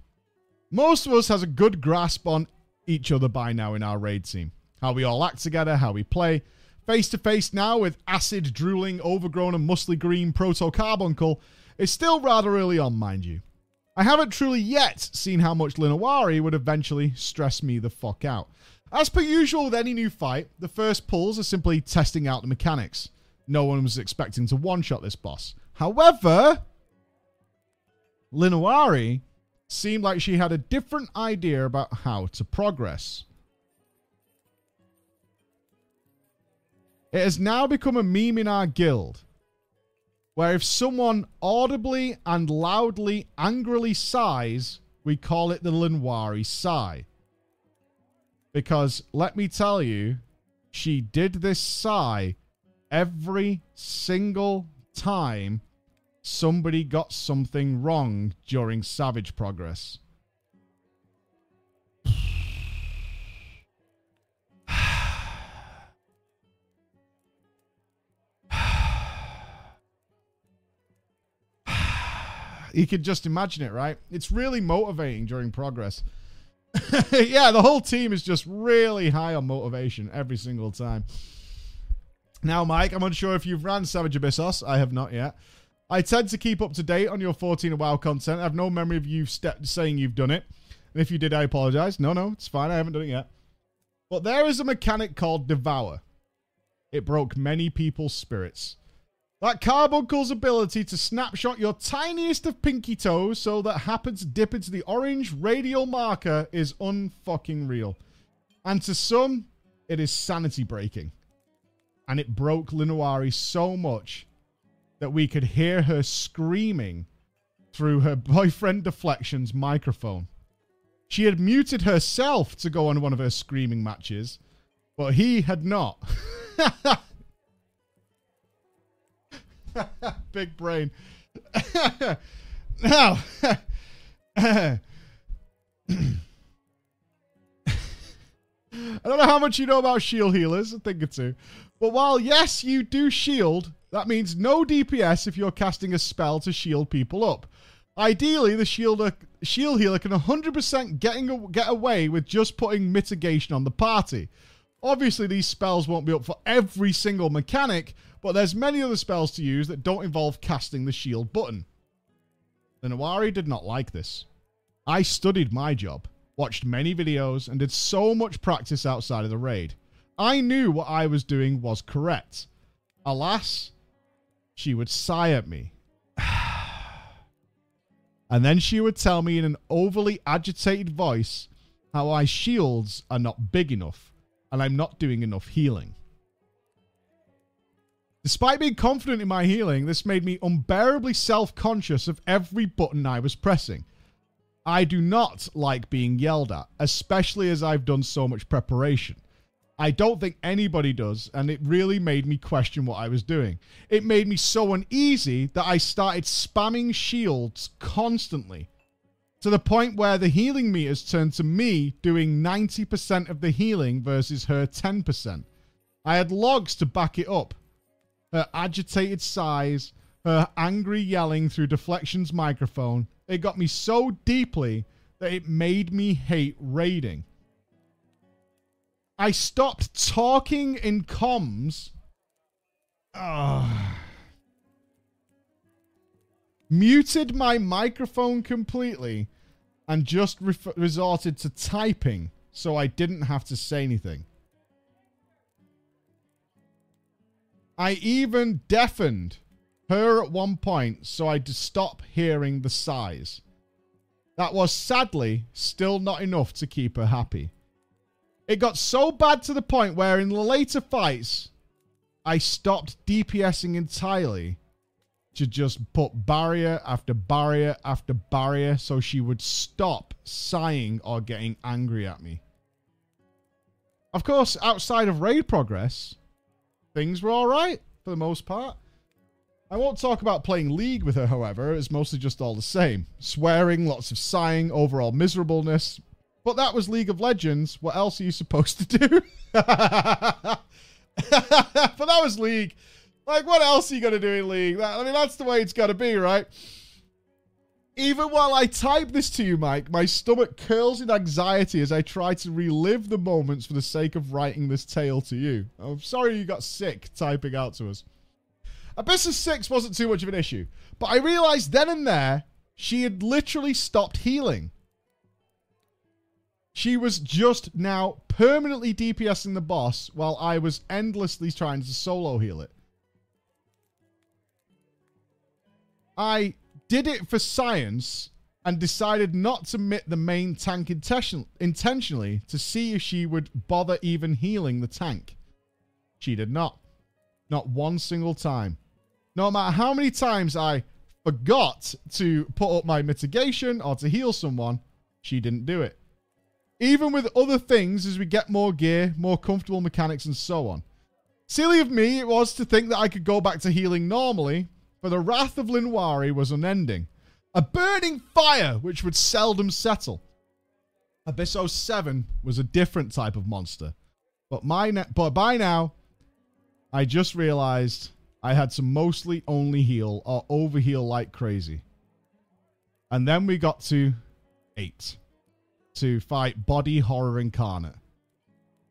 Most of us has a good grasp on each other by now in our raid team. How we all act together, how we play. Face to face now with acid drooling, overgrown and muscly green proto carbuncle is still rather early on, mind you. I haven't truly yet seen how much Linawari would eventually stress me the fuck out. As per usual with any new fight, the first pulls are simply testing out the mechanics. No one was expecting to one-shot this boss. However, Linawari seemed like she had a different idea about how to progress. It has now become a meme in our guild where if someone audibly and loudly angrily sighs, we call it the Linwari sigh. Because let me tell you, she did this sigh every single time somebody got something wrong during Savage Progress. You could just imagine it, right? It's really motivating during progress. yeah, the whole team is just really high on motivation every single time. Now, Mike, I'm unsure if you've ran Savage Abyssos. I have not yet. I tend to keep up to date on your 14 and WoW content. I have no memory of you saying you've done it. And if you did, I apologize. No, no, it's fine. I haven't done it yet. But there is a mechanic called Devour. It broke many people's spirits. That carbuncle's ability to snapshot your tiniest of pinky toes so that happens dip into the orange radial marker is unfucking real. And to some, it is sanity breaking. And it broke Linawari so much that we could hear her screaming through her boyfriend Deflection's microphone. She had muted herself to go on one of her screaming matches, but he had not. Big brain. now, I don't know how much you know about shield healers, a thing or two. But while, yes, you do shield, that means no DPS if you're casting a spell to shield people up. Ideally, the shielder, shield healer can 100% getting, get away with just putting mitigation on the party. Obviously, these spells won't be up for every single mechanic, but there's many other spells to use that don't involve casting the shield button. Linawari did not like this. I studied my job, watched many videos, and did so much practice outside of the raid. I knew what I was doing was correct. Alas, she would sigh at me. and then she would tell me in an overly agitated voice how my shields are not big enough and I'm not doing enough healing. Despite being confident in my healing, this made me unbearably self conscious of every button I was pressing. I do not like being yelled at, especially as I've done so much preparation. I don't think anybody does, and it really made me question what I was doing. It made me so uneasy that I started spamming shields constantly to the point where the healing meters turned to me doing 90% of the healing versus her 10%. I had logs to back it up her agitated sighs, her angry yelling through Deflection's microphone. It got me so deeply that it made me hate raiding. I stopped talking in comms. Ugh. Muted my microphone completely and just re- resorted to typing so I didn't have to say anything. I even deafened her at one point so I'd stop hearing the sighs. That was sadly still not enough to keep her happy. It got so bad to the point where in the later fights, I stopped DPSing entirely to just put barrier after barrier after barrier so she would stop sighing or getting angry at me. Of course, outside of raid progress, things were all right for the most part. I won't talk about playing League with her, however, it's mostly just all the same. Swearing, lots of sighing, overall miserableness. But that was League of Legends. What else are you supposed to do? but that was League. Like, what else are you going to do in League? That, I mean, that's the way it's got to be, right? Even while I type this to you, Mike, my stomach curls in anxiety as I try to relive the moments for the sake of writing this tale to you. I'm sorry you got sick typing out to us. Abyssos 6 wasn't too much of an issue, but I realized then and there She had literally stopped healing. She was just now permanently DPSing the boss while I was endlessly trying to solo heal it. I did it for science and decided not to mit the main tank intention- intentionally to see if she would bother even healing the tank. She did not. Not one single time. No matter how many times I forgot to put up my mitigation or to heal someone, she didn't do it even with other things as we get more gear, more comfortable mechanics, and so on. Silly of me it was to think that I could go back to healing normally, for the wrath of Linwari was unending. A burning fire which would seldom settle. Abysso 07 was a different type of monster. But my but by now, I just realized I had to mostly only heal or overheal like crazy. And then we got to 8 to fight Body Horror Incarnate.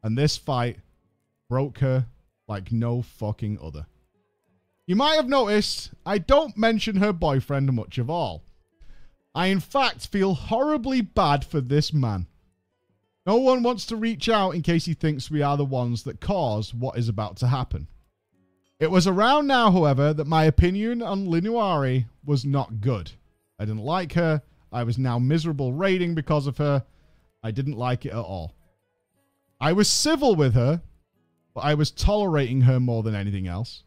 And this fight broke her like no fucking other. You might have noticed I don't mention her boyfriend much of all. I, in fact, feel horribly bad for this man. No one wants to reach out in case he thinks we are the ones that cause what is about to happen. It was around now, however, that my opinion on Linawari was not good. I didn't like her. I was now miserable raiding because of her, I didn't like it at all. I was civil with her, but I was tolerating her more than anything else.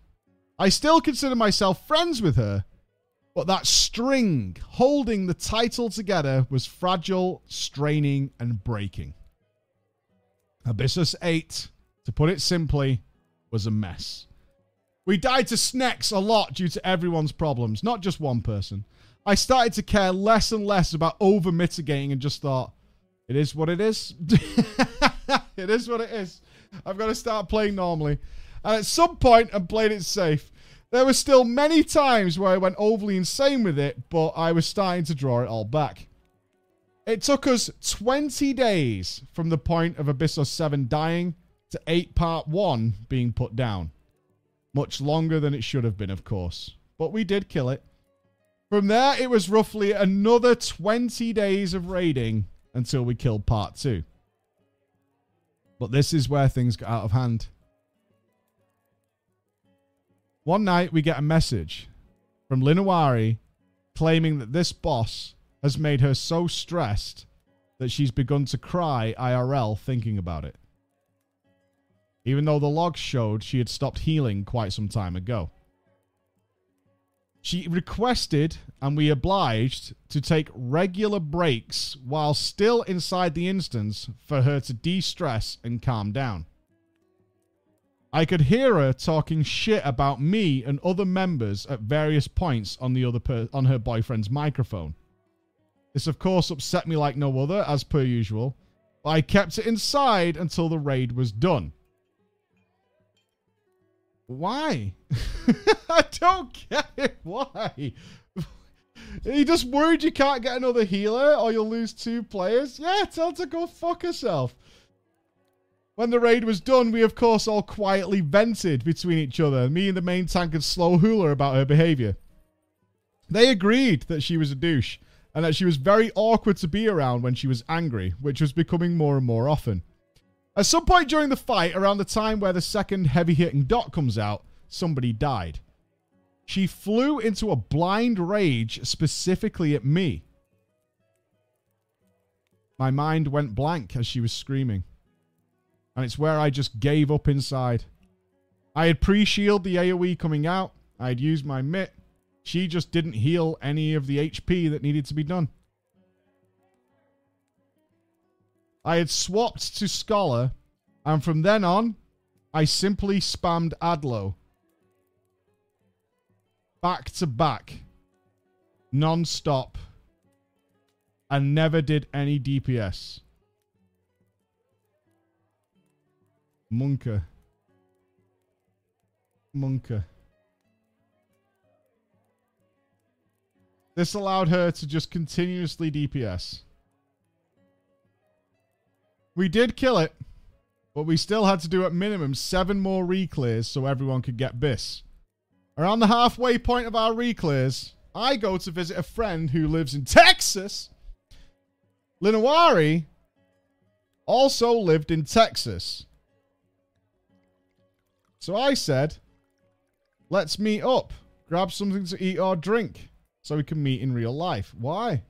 I still consider myself friends with her, but that string holding the title together was fragile, straining, and breaking. Abyssos 8, to put it simply, was a mess. We died to Snex a lot due to everyone's problems, not just one person. I started to care less and less about over mitigating and just thought, it is what it is. it is what it is. I've got to start playing normally. And at some point, I played it safe. There were still many times where I went overly insane with it, but I was starting to draw it all back. It took us 20 days from the point of Abyss 07 dying to 8 Part 1 being put down. Much longer than it should have been, of course. But we did kill it. From there, it was roughly another 20 days of raiding until we killed part two. But this is where things got out of hand. One night we get a message from Linawari claiming that this boss has made her so stressed that she's begun to cry IRL thinking about it. Even though the logs showed she had stopped healing quite some time ago. She requested, and we obliged, to take regular breaks while still inside the instance for her to de stress and calm down. I could hear her talking shit about me and other members at various points on the other per- on her boyfriend's microphone. This of course upset me like no other as per usual, but I kept it inside until the raid was done. Why? I don't get it. Why? Are you just worried you can't get another healer or you'll lose two players? Yeah, tell her to go fuck herself. When the raid was done, we of course all quietly vented between each other. Me and the main tank and Slow Hula about her behavior. They agreed that she was a douche and that she was very awkward to be around when she was angry, which was becoming more and more often. At some point during the fight, around the time where the second heavy hitting dot comes out, somebody died. She flew into a blind rage specifically at me. My mind went blank as she was screaming. And it's where I just gave up inside. I had pre shield the AoE coming out. I had used my mitt. She just didn't heal any of the HP that needed to be done. I had swapped to Scholar, and from then on, I simply spammed Adlo. Back to back. Non stop. And never did any DPS. Munker. Munker. This allowed her to just continuously DPS. We did kill it, but we still had to do at minimum seven more reclears so everyone could get bis. Around the halfway point of our reclears, I go to visit a friend who lives in Texas. Linawari also lived in Texas. So I said, let's meet up, grab something to eat or drink so we can meet in real life. Why?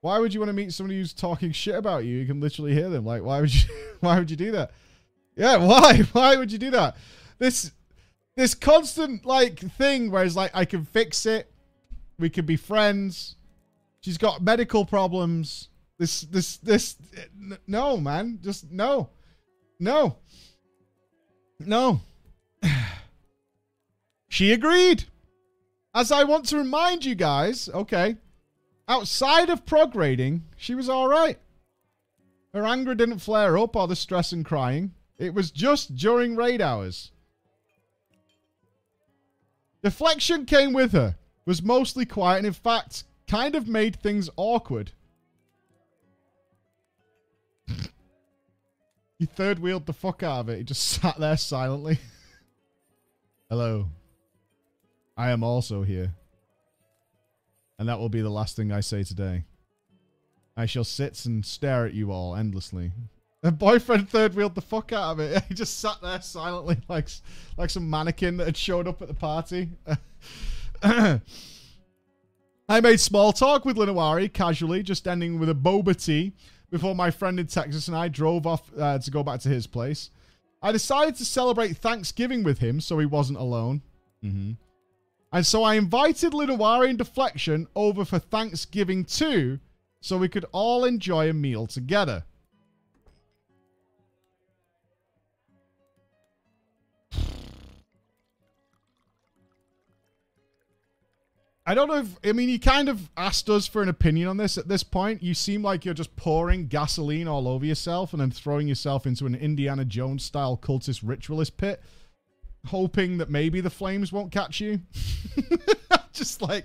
Why would you want to meet somebody who's talking shit about you? You can literally hear them. Like, why would you why would you do that? Yeah, why? Why would you do that? This this constant like thing where it's like I can fix it. We can be friends. She's got medical problems. This this this no, man. Just no. No. No. She agreed. As I want to remind you guys, okay, outside of prog raiding, she was all right. Her anger didn't flare up or the stress and crying. It was just during raid hours. Deflection came with her, was mostly quiet, and in fact, kind of made things awkward. he third wheeled the fuck out of it. He just sat there silently. Hello. I am also here. And that will be the last thing I say today. I shall sit and stare at you all endlessly. Her boyfriend third wheeled the fuck out of it. He just sat there silently like, like some mannequin that had showed up at the party. I made small talk with Linawari casually, just ending with a boba tea before my friend in Texas and I drove off uh, to go back to his place. I decided to celebrate Thanksgiving with him so he wasn't alone. Mm-hmm. And so I invited Linawari and Deflection over for Thanksgiving too, so we could all enjoy a meal together. I don't know if I mean you kind of asked us for an opinion on this at this point. You seem like you're just pouring gasoline all over yourself and then throwing yourself into an Indiana Jones style cultist ritualist pit, hoping that maybe the flames won't catch you. just like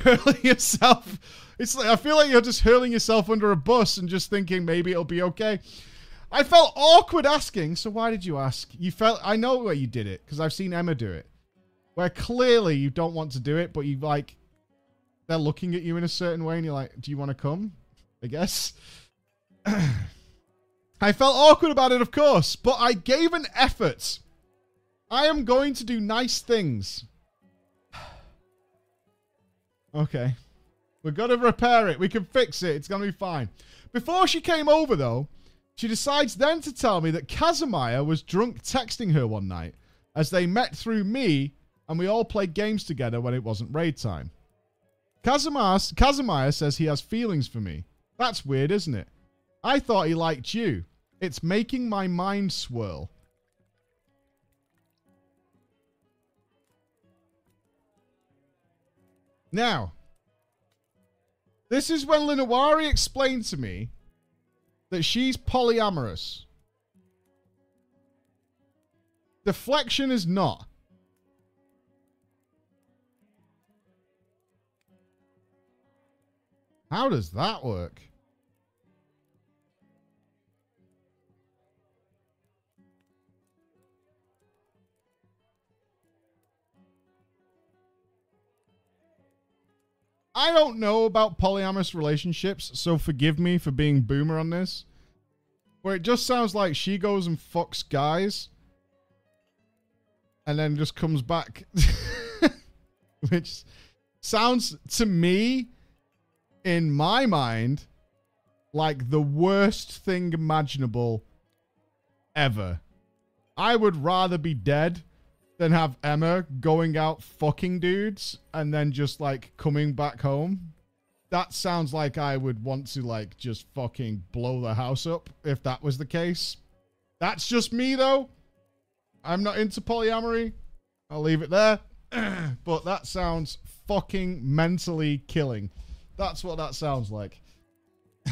hurling yourself. It's like I feel like you're just hurling yourself under a bus and just thinking maybe it'll be okay. I felt awkward asking, so why did you ask? You felt I know where you did it because I've seen Emma do it where clearly you don't want to do it, but you like they're looking at you in a certain way, and you're like, "Do you want to come?" I guess. I felt awkward about it, of course, but I gave an effort. I am going to do nice things. okay. We've got to repair it. We can fix it. It's going to be fine. Before she came over, though, she decides then to tell me that Kazumaya was drunk texting her one night as they met through me and we all played games together when it wasn't raid time. Kazumaya, Kazumaya says he has feelings for me. That's weird, isn't it? I thought he liked you. It's making my mind swirl. Now, this is when Linawari explained to me that she's polyamorous. Deflection is not. How does that work? I don't know about polyamorous relationships, so forgive me for being boomer on this. Where it just sounds like she goes and fucks guys and then just comes back. Which sounds to me in my mind, like the worst thing imaginable ever. I would rather be dead than have Emma going out fucking dudes and then just like coming back home. That sounds like I would want to like just fucking blow the house up if that was the case. That's just me though. I'm not into polyamory. I'll leave it there. but that sounds fucking mentally killing. That's what that sounds like.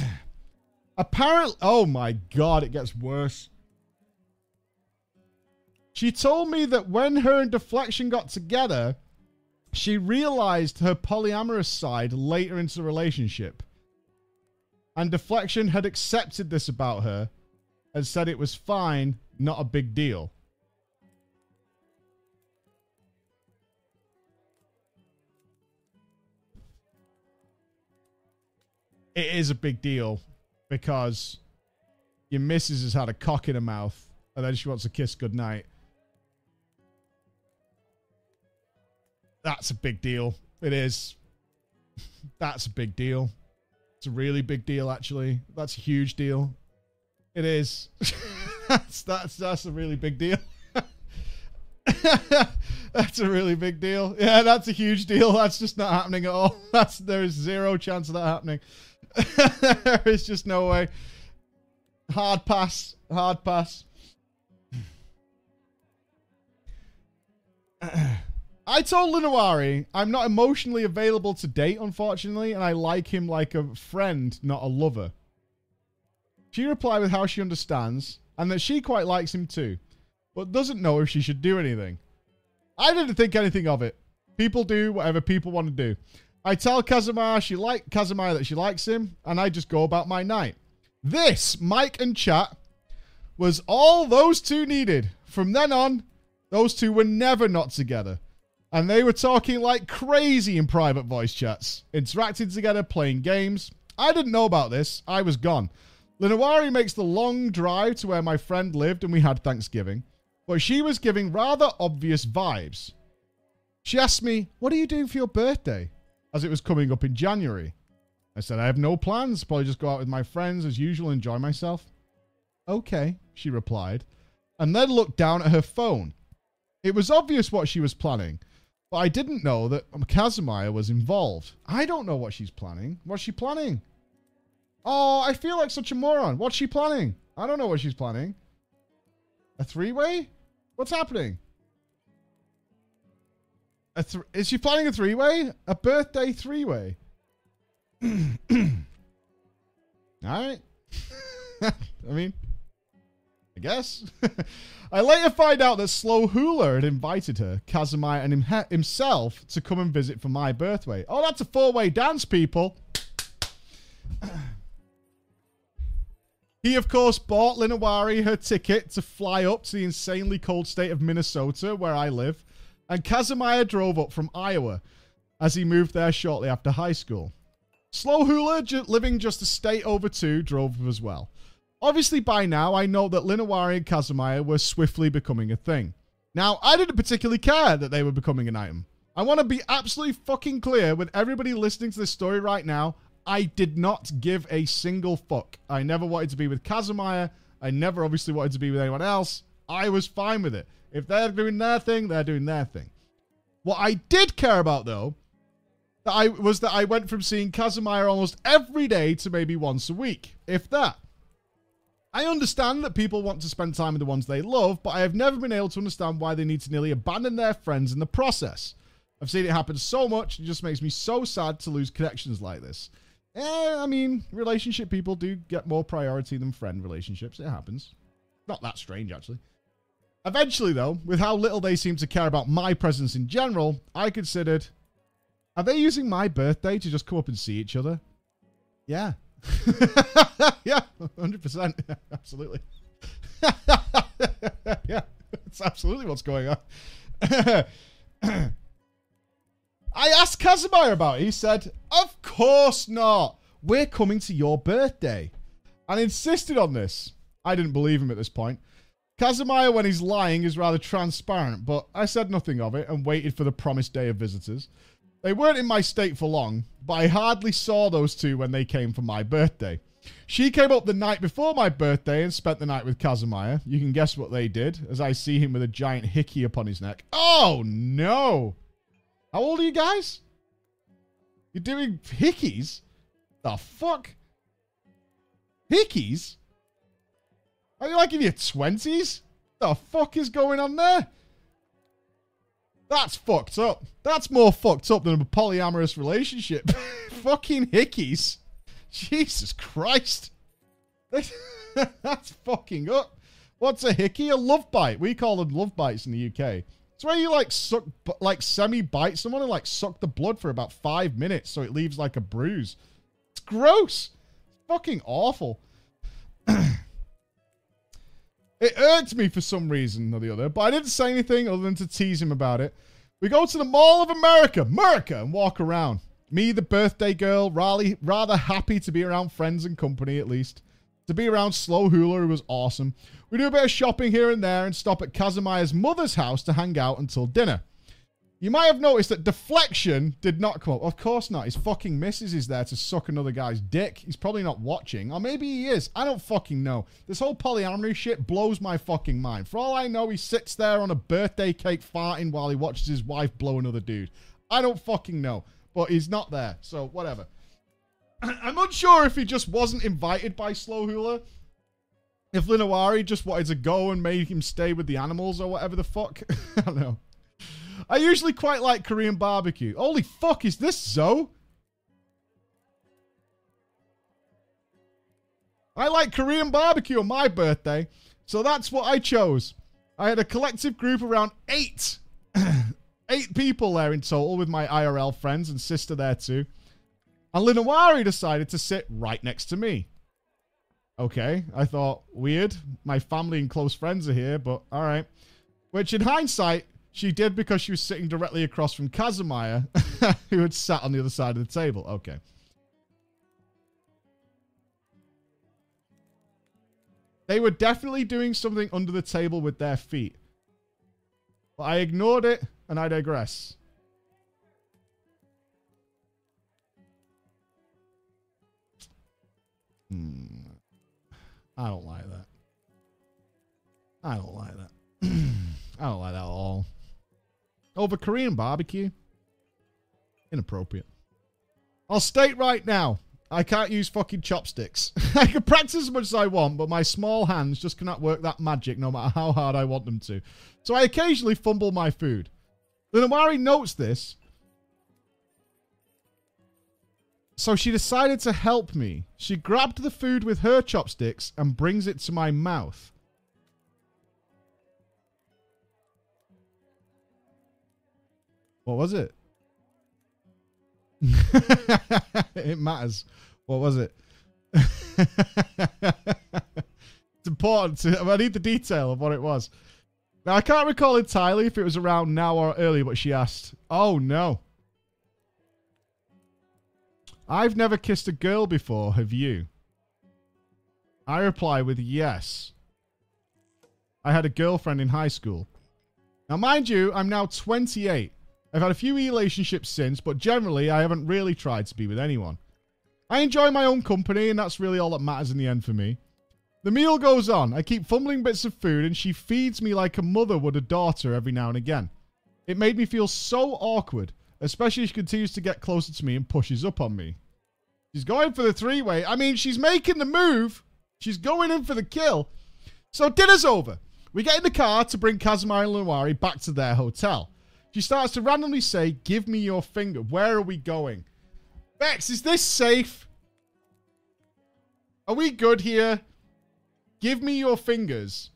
Apparently, oh my god, it gets worse. She told me that when her and Deflection got together, she realized her polyamorous side later into the relationship. And Deflection had accepted this about her and said it was fine, not a big deal. it is a big deal because your missus has had a cock in her mouth and then she wants a kiss goodnight. That's a big deal. It is. That's a big deal. It's a really big deal, actually. That's a huge deal. It is. that's that's that's a really big deal. that's a really big deal. Yeah, that's a huge deal. That's just not happening at all. That's there's zero chance of that happening. there is just no way. Hard pass. Hard pass. I told Linawari I'm not emotionally available to date, unfortunately, and I like him like a friend, not a lover. She replied with how she understands, and that she quite likes him too, but doesn't know if she should do anything. I didn't think anything of it. People do whatever people want to do. I tell Kazumaya she like Kazumaya that she likes him, and I just go about my night. This, Mike and chat, was all those two needed. From then on, those two were never not together. And they were talking like crazy in private voice chats, interacting together, playing games. I didn't know about this. I was gone. Linawari makes the long drive to where my friend lived and we had Thanksgiving, but she was giving rather obvious vibes. She asked me, What are you doing for your birthday? as it was coming up in January. I said, I have no plans. Probably just go out with my friends as usual, and enjoy myself. Okay, she replied, and then looked down at her phone. It was obvious what she was planning, but I didn't know that Kazumaya was involved. I don't know what she's planning. What's she planning? Oh, I feel like such a moron. What's she planning? I don't know what she's planning. A three way? What's happening? Is she planning a three way? A birthday three way? All right. I mean, I guess. I later find out that Slow Hula had invited her, Kazumaya, and him- himself to come and visit for my birthday. Oh, that's a four way dance, people. He, of course, bought Linawari her ticket to fly up to the insanely cold state of Minnesota, where I live, and Kazumaya drove up from Iowa as he moved there shortly after high school. Slow Hula, living just a state over two, drove as well. Obviously, by now, I know that Linawari and Kazumaya were swiftly becoming a thing. Now, I didn't particularly care that they were becoming an item. I want to be absolutely fucking clear with everybody listening to this story right now. I did not give a single fuck. I never wanted to be with Kazumaya. I never obviously wanted to be with anyone else. I was fine with it. If they're doing their thing, they're doing their thing. What I did care about, though, that I was that I went from seeing Kazumaya almost every day to maybe once a week, if that. I understand that people want to spend time with the ones they love, but I have never been able to understand why they need to nearly abandon their friends in the process. I've seen it happen so much, it just makes me so sad to lose connections like this. Eh, I mean, relationship people do get more priority than friend relationships. It happens. Not that strange, actually. Eventually, though, with how little they seem to care about my presence in general, I considered are they using my birthday to just come up and see each other? Yeah. yeah, 100%. absolutely. yeah, that's absolutely what's going on. I asked Casimir about it. He said, Of course not. We're coming to your birthday. And insisted on this. I didn't believe him at this point. Casimir, when he's lying, is rather transparent, but I said nothing of it and waited for the promised day of visitors. They weren't in my state for long, but I hardly saw those two when they came for my birthday. She came up the night before my birthday and spent the night with Kazumaya. You can guess what they did, as I see him with a giant hickey upon his neck. Oh no! How old are you guys? You're doing hickeys? The fuck? Hickeys? Are you like in your twenties? The fuck is going on there? That's fucked up. That's more fucked up than a polyamorous relationship. fucking hickeys. Jesus Christ. That's fucking up. What's a hickey? A love bite. We call them love bites in the UK. It's where you like suck, like semi bite someone and like suck the blood for about five minutes so it leaves like a bruise. It's gross. It's fucking awful. It irked me for some reason or the other, but I didn't say anything other than to tease him about it. We go to the Mall of America, America, and walk around. Me, the birthday girl, rather, rather happy to be around friends and company at least. To be around Slow Hula who was awesome. We do a bit of shopping here and there and stop at Kazumaya's mother's house to hang out until dinner. You might have noticed that Deflection did not come up. Of course not. His fucking missus is there to suck another guy's dick. He's probably not watching. Or maybe he is. I don't fucking know. This whole polyamory shit blows my fucking mind. For all I know, he sits there on a birthday cake farting while he watches his wife blow another dude. I don't fucking know. But he's not there. So, whatever. I'm unsure if he just wasn't invited by Slow Hula. If Linawari just wanted to go and made him stay with the animals or whatever the fuck. I don't know. I usually quite like Korean barbecue. Holy fuck, is this Zoe? I like Korean barbecue on my birthday, so that's what I chose. I had a collective group around eight, eight people there in total with my IRL friends and sister there too. And Linawari decided to sit right next to me. Okay, I thought, weird. My family and close friends are here, but all right. Which in hindsight she did because she was sitting directly across from Kazumaya, who had sat on the other side of the table. Okay. They were definitely doing something under the table with their feet. But I ignored it, and I digress. Hmm. I don't like that. I don't like that. I don't like that. Over Korean barbecue? Inappropriate. I'll state right now, I can't use fucking chopsticks. I can practice as much as I want, but my small hands just cannot work that magic no matter how hard I want them to. So I occasionally fumble my food. Linawari notes this. So she decided to help me. She grabbed the food with her chopsticks and brings it to my mouth. What was it? it matters. What was it? it's important. To, I need the detail of what it was. Now, I can't recall entirely if it was around now or earlier, but she asked. Oh, no. I've never kissed a girl before, have you? I reply with yes. I had a girlfriend in high school. Now, mind you, I'm now 28. I've had a few relationships since, but generally I haven't really tried to be with anyone. I enjoy my own company, and that's really all that matters in the end for me. The meal goes on. I keep fumbling bits of food, and she feeds me like a mother would a daughter every now and again. It made me feel so awkward, especially as she continues to get closer to me and pushes up on me. She's going for the three way. I mean, she's making the move. She's going in for the kill. So dinner's over. We get in the car to bring Kazuma and Luwari back to their hotel. She starts to randomly say, Give me your finger. Where are we going? Bex, is this safe? Are we good here? Give me your fingers.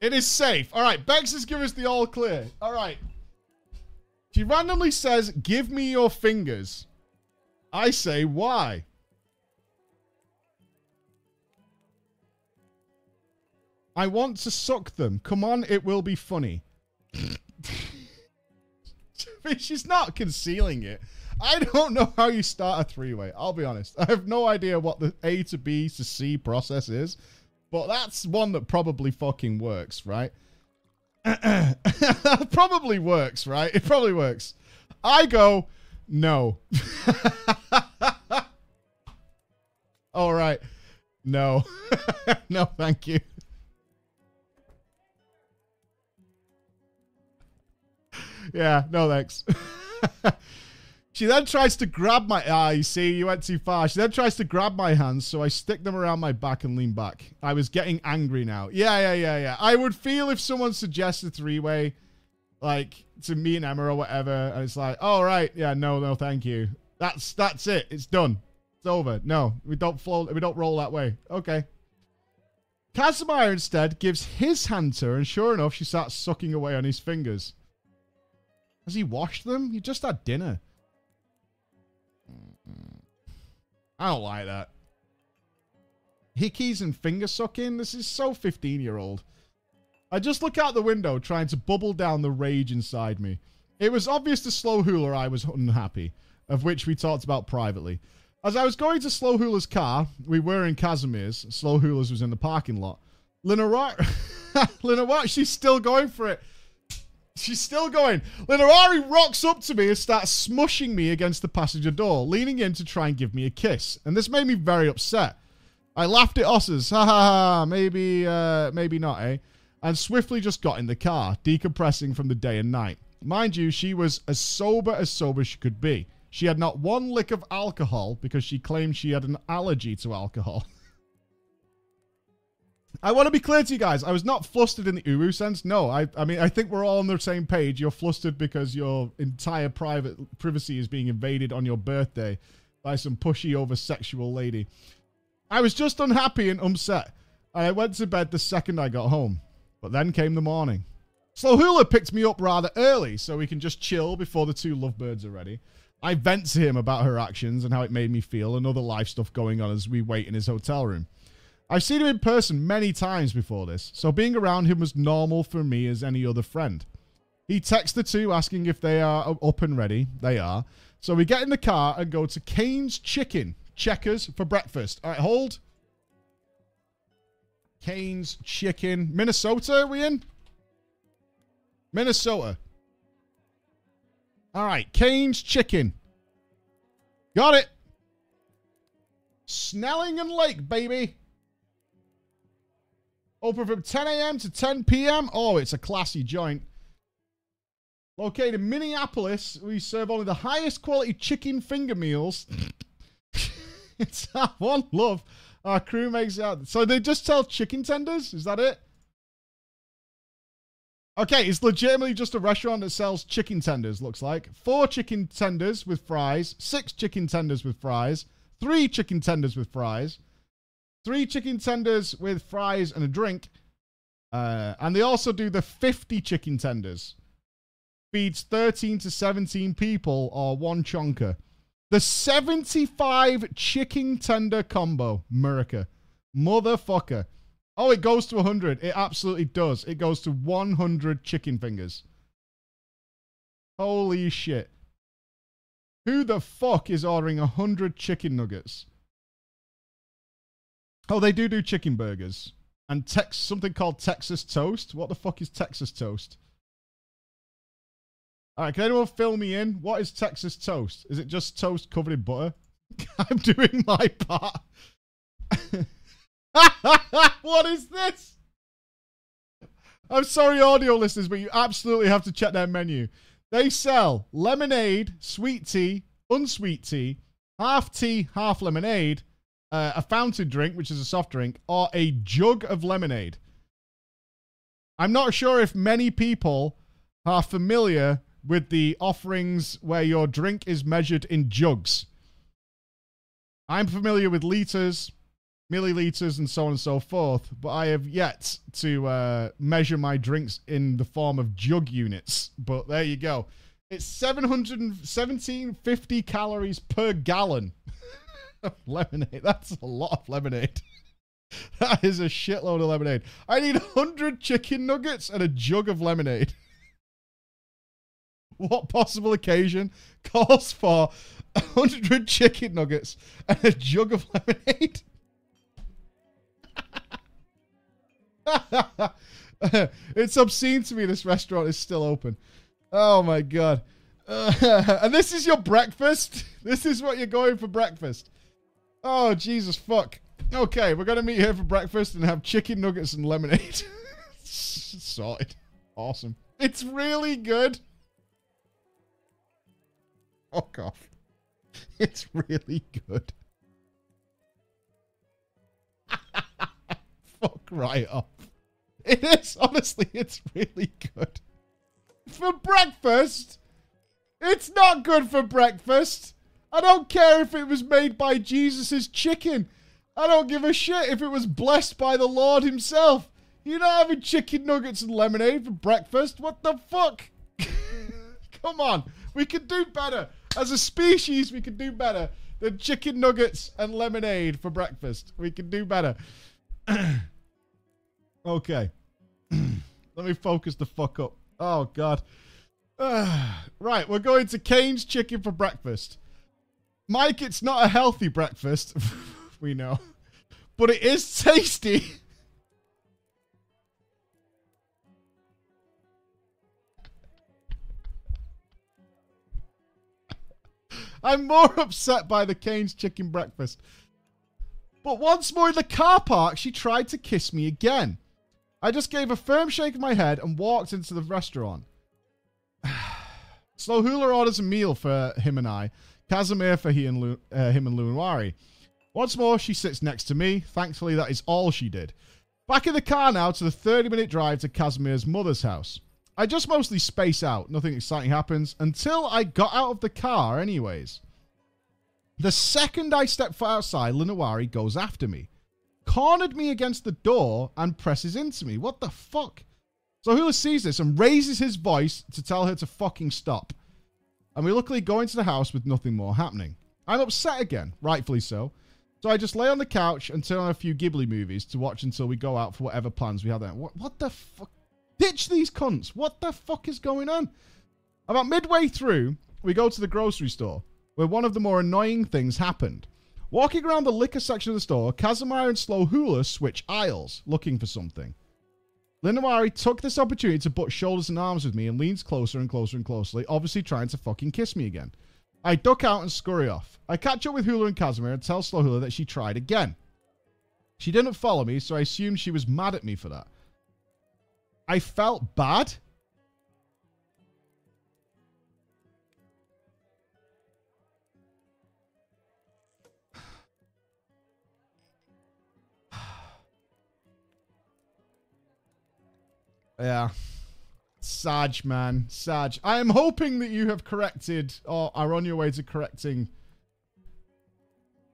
It is safe. All right, Bex has given us the all clear. All right. She randomly says, Give me your fingers. I say, Why? I want to suck them. Come on, it will be funny. She's not concealing it. I don't know how you start a three way. I'll be honest. I have no idea what the A to B to C process is, but that's one that probably fucking works, right? probably works, right? It probably works. I go, no. All right. No. no, thank you. Yeah, no thanks. she then tries to grab my ah, you see, you went too far. She then tries to grab my hands, so I stick them around my back and lean back. I was getting angry now. Yeah, yeah, yeah, yeah. I would feel if someone suggested three-way, like to me and Emma or whatever, and it's like, oh right, yeah, no, no, thank you. That's that's it. It's done. It's over. No, we don't flow. We don't roll that way. Okay. Casimir instead gives his hand to her, and sure enough, she starts sucking away on his fingers. Has he washed them? He just had dinner. I don't like that. Hickeys and finger sucking? This is so 15 year old. I just look out the window trying to bubble down the rage inside me. It was obvious to Slow Hula I was unhappy, of which we talked about privately. As I was going to Slow Hula's car, we were in Casimir's. Slow Hula's was in the parking lot. Linarari, Linarari, she's still going for it. She's still going. Linarari rocks up to me and starts smushing me against the passenger door, leaning in to try and give me a kiss. And this made me very upset. I laughed at Osses. Ha ha ha. Maybe, uh, maybe not, eh? And swiftly just got in the car, decompressing from the day and night. Mind you, she was as sober as sober she could be. She had not one lick of alcohol because she claimed she had an allergy to alcohol. I want to be clear to you guys. I was not flustered in the Uru sense. No, I, I mean, I think we're all on the same page. You're flustered because your entire private privacy is being invaded on your birthday by some pushy over sexual lady. I was just unhappy and upset, and I went to bed the second I got home. But then came the morning. Slow Hula picked me up rather early so we can just chill before the two lovebirds are ready. I vent to him about her actions and how it made me feel and other life stuff going on as we wait in his hotel room. I've seen him in person many times before this, so being around him was normal for me as any other friend. He texts the two asking if they are up and ready. They are. So we get in the car and go to Cane's Chicken Checkers for breakfast. All right, hold. Cane's Chicken. Minnesota, are we in? Minnesota. All right, Cane's Chicken. Got it. Snelling and Lake, baby. Open from 10 a.m. to 10 p.m. Oh, it's a classy joint. Located in Minneapolis, we serve only the highest quality chicken finger meals. it's our one love. Our crew makes it out. So they just sell chicken tenders? Is that it? Okay, it's legitimately just a restaurant that sells chicken tenders, looks like. Four chicken tenders with fries, six chicken tenders with fries, three chicken tenders with fries, three chicken tenders with fries and a drink. Uh, and they also do the 50 chicken tenders. Feeds 13 to 17 people or one chonker. The 75 chicken tender combo, America. Motherfucker. Oh, it goes to 100. It absolutely does. It goes to 100 chicken fingers. Holy shit. Who the fuck is ordering 100 chicken nuggets? Oh, they do do chicken burgers. And tex something called Texas toast. What the fuck is Texas toast? All right, can anyone fill me in? What is Texas toast? Is it just toast covered in butter? I'm doing my part. what is this? I'm sorry, audio listeners, but you absolutely have to check their menu. They sell lemonade, sweet tea, unsweet tea, half tea, half lemonade, uh, a fountain drink, which is a soft drink, or a jug of lemonade. I'm not sure if many people are familiar with the offerings where your drink is measured in jugs. I'm familiar with liters, milliliters, and so on and so forth, but I have yet to uh, measure my drinks in the form of jug units. But there you go. It's 717.50 calories per gallon lemonade. That's a lot of lemonade. that is a shitload of lemonade. I need 100 chicken nuggets and a jug of lemonade. what possible occasion calls for 100 chicken nuggets and a jug of lemonade? it's obscene to me this restaurant is still open. Oh my god. Uh, and this is your breakfast? This is what you're going for breakfast? Oh, Jesus fuck. Okay, we're going to meet here for breakfast and have chicken nuggets and lemonade. Sorted. Awesome. It's really good. Fuck off. It's really good. Fuck right off. It is, honestly, it's really good. For breakfast? It's not good for breakfast. I don't care if it was made by Jesus' chicken. I don't give a shit if it was blessed by the Lord himself. You're not having chicken nuggets and lemonade for breakfast. What the fuck? Come on. We could do better. As a species, we could do better than chicken nuggets and lemonade for breakfast. We could do better. okay. Let me focus the fuck up. Oh, God. right, we're going to Cane's Chicken for breakfast. Mike, it's not a healthy breakfast. we know. But it is tasty. I'm more upset by the Cane's chicken breakfast. But once more in the car park, she tried to kiss me again. I just gave a firm shake of my head and walked into the restaurant. Slow Hula orders a meal for him and I. Casimir for he and Lu- uh, him and Lunwari. Once more, she sits next to me. Thankfully, that is all she did. Back in the car now to the 30 minute drive to Casimir's mother's house. I just mostly space out. Nothing exciting happens until I got out of the car, anyways. The second I step foot outside, Linawari goes after me, cornered me against the door, and presses into me. What the fuck? Slow Hula sees this and raises his voice to tell her to fucking stop. And we luckily go into the house with nothing more happening. I'm upset again, rightfully so. So I just lay on the couch and turn on a few Ghibli movies to watch until we go out for whatever plans we have there. What, what the fuck? Ditch these cunts. What the fuck is going on? About midway through, we go to the grocery store, where one of the more annoying things happened. Walking around the liquor section of the store, Casimir and Slow Hula switch aisles, looking for something. Linawari took this opportunity to butt shoulders and arms with me and leans closer and closer and closely, obviously trying to fucking kiss me again. I duck out and scurry off. I catch up with Hula and Casimir and tell Slow Hula that she tried again. She didn't follow me, so I assumed she was mad at me for that. I felt bad. Yeah. Saj, man. Saj. I am hoping that you have corrected or are on your way to correcting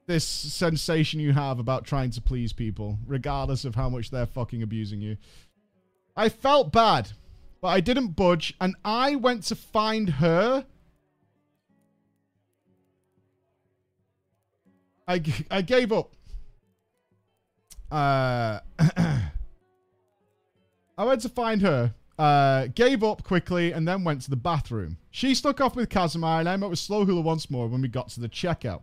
this sensation you have about trying to please people, regardless of how much they're fucking abusing you. I felt bad, but I didn't budge, and I went to find her. I, I gave up. Uh, I went to find her, uh, gave up quickly, and then went to the bathroom. She stuck off with Casimir, and I met with Slow Hula once more when we got to the checkout.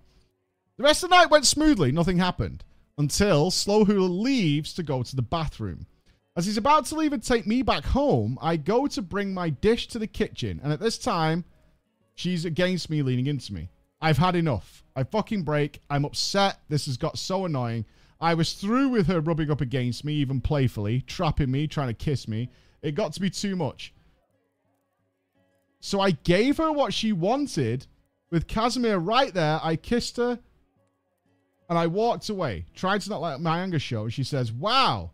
The rest of the night went smoothly, nothing happened. Until Slow Hula leaves to go to the bathroom. As he's about to leave and take me back home, I go to bring my dish to the kitchen, and at this time, she's against me, leaning into me. I've had enough. I fucking break. I'm upset. This has got so annoying. I was through with her rubbing up against me, even playfully, trapping me, trying to kiss me. It got to be too much. So I gave her what she wanted. With Casimir right there, I kissed her and I walked away, trying to not let my anger show. She says, Wow,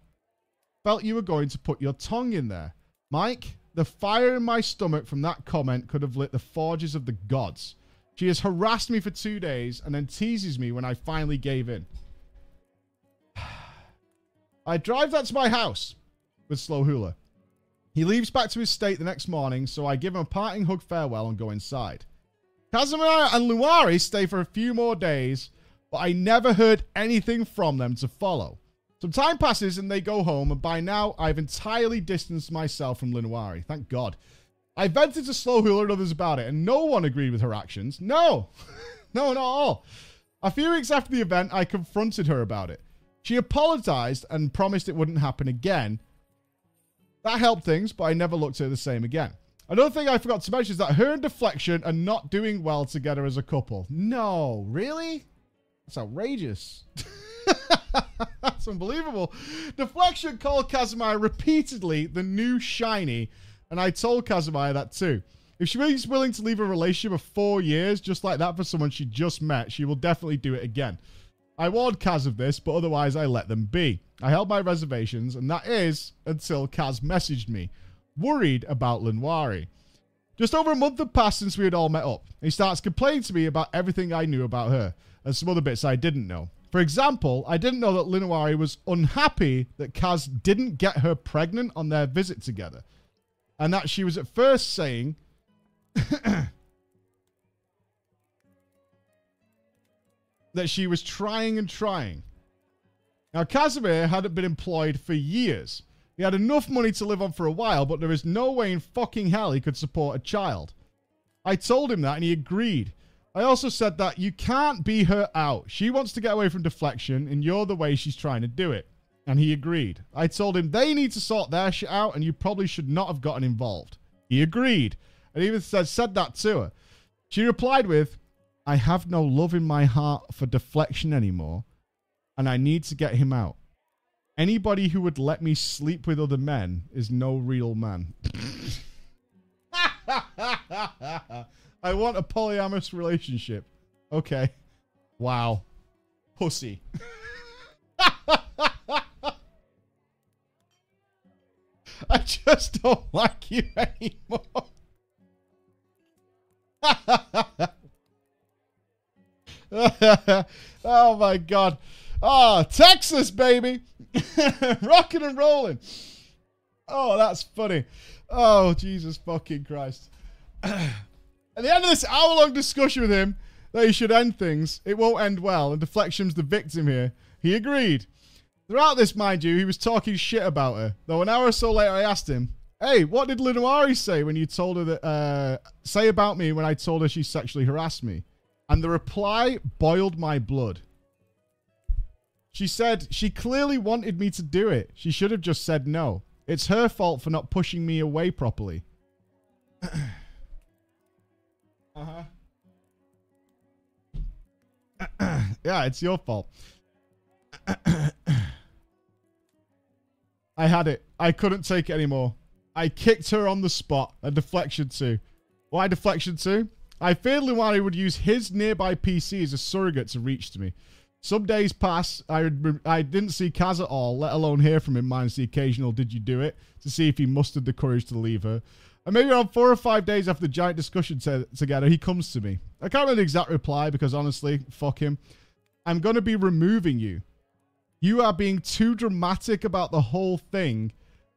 felt you were going to put your tongue in there. Mike, the fire in my stomach from that comment could have lit the forges of the gods. She has harassed me for two days and then teases me when I finally gave in. I drive that to my house with Slow Hula. He leaves back to his state the next morning, so I give him a parting hug farewell and go inside. Casimir and Luari stay for a few more days, but I never heard anything from them to follow. Some time passes and they go home, and by now I've entirely distanced myself from Linawari. Thank God. I vented to Slow Hula and others about it, and no one agreed with her actions. No, no, not all. A few weeks after the event, I confronted her about it. She apologized and promised it wouldn't happen again. That helped things, but I never looked at her the same again. Another thing I forgot to mention is that her and Deflection are not doing well together as a couple. No, really? That's outrageous. That's unbelievable. Deflection called Casimir repeatedly the new shiny, and I told Casimir that too. If she is willing to leave a relationship of four years just like that for someone she just met, she will definitely do it again. I warned Kaz of this, but otherwise I let them be. I held my reservations, and that is until Kaz messaged me, worried about Linwari. Just over a month had passed since we had all met up. He starts complaining to me about everything I knew about her, and some other bits I didn't know. For example, I didn't know that Linawari was unhappy that Kaz didn't get her pregnant on their visit together. And that she was at first saying that she was trying and trying. Now, Casimir hadn't been employed for years. He had enough money to live on for a while, but there is no way in fucking hell he could support a child. I told him that and he agreed. I also said that you can't be her out. She wants to get away from deflection and you're the way she's trying to do it. And he agreed. I told him they need to sort their shit out and you probably should not have gotten involved. He agreed. And even said, said that to her. She replied with, I have no love in my heart for deflection anymore and I need to get him out. Anybody who would let me sleep with other men is no real man. I want a polyamorous relationship. Okay. Wow. Pussy. I just don't like you anymore. oh my god. Oh, Texas, baby. Rocking and rolling. Oh, that's funny. Oh, Jesus fucking Christ. At the end of this hour long discussion with him that he should end things, it won't end well, and Deflection's the victim here. He agreed. Throughout this, mind you, he was talking shit about her. Though an hour or so later, I asked him, Hey, what did Linwari say when you told her that, uh, say about me when I told her she sexually harassed me? And the reply boiled my blood. She said she clearly wanted me to do it. She should have just said no. It's her fault for not pushing me away properly. uh huh. yeah, it's your fault. I had it. I couldn't take it anymore. I kicked her on the spot. A deflection too. Why deflection too? I feared Luwani would use his nearby PC as a surrogate to reach to me. Some days pass. I I didn't see Kaz at all, let alone hear from him minus the occasional "Did you do it?" to see if he mustered the courage to leave her. And maybe around four or five days after the giant discussion together, he comes to me. I can't remember the exact reply because honestly, fuck him. I'm gonna be removing you. You are being too dramatic about the whole thing,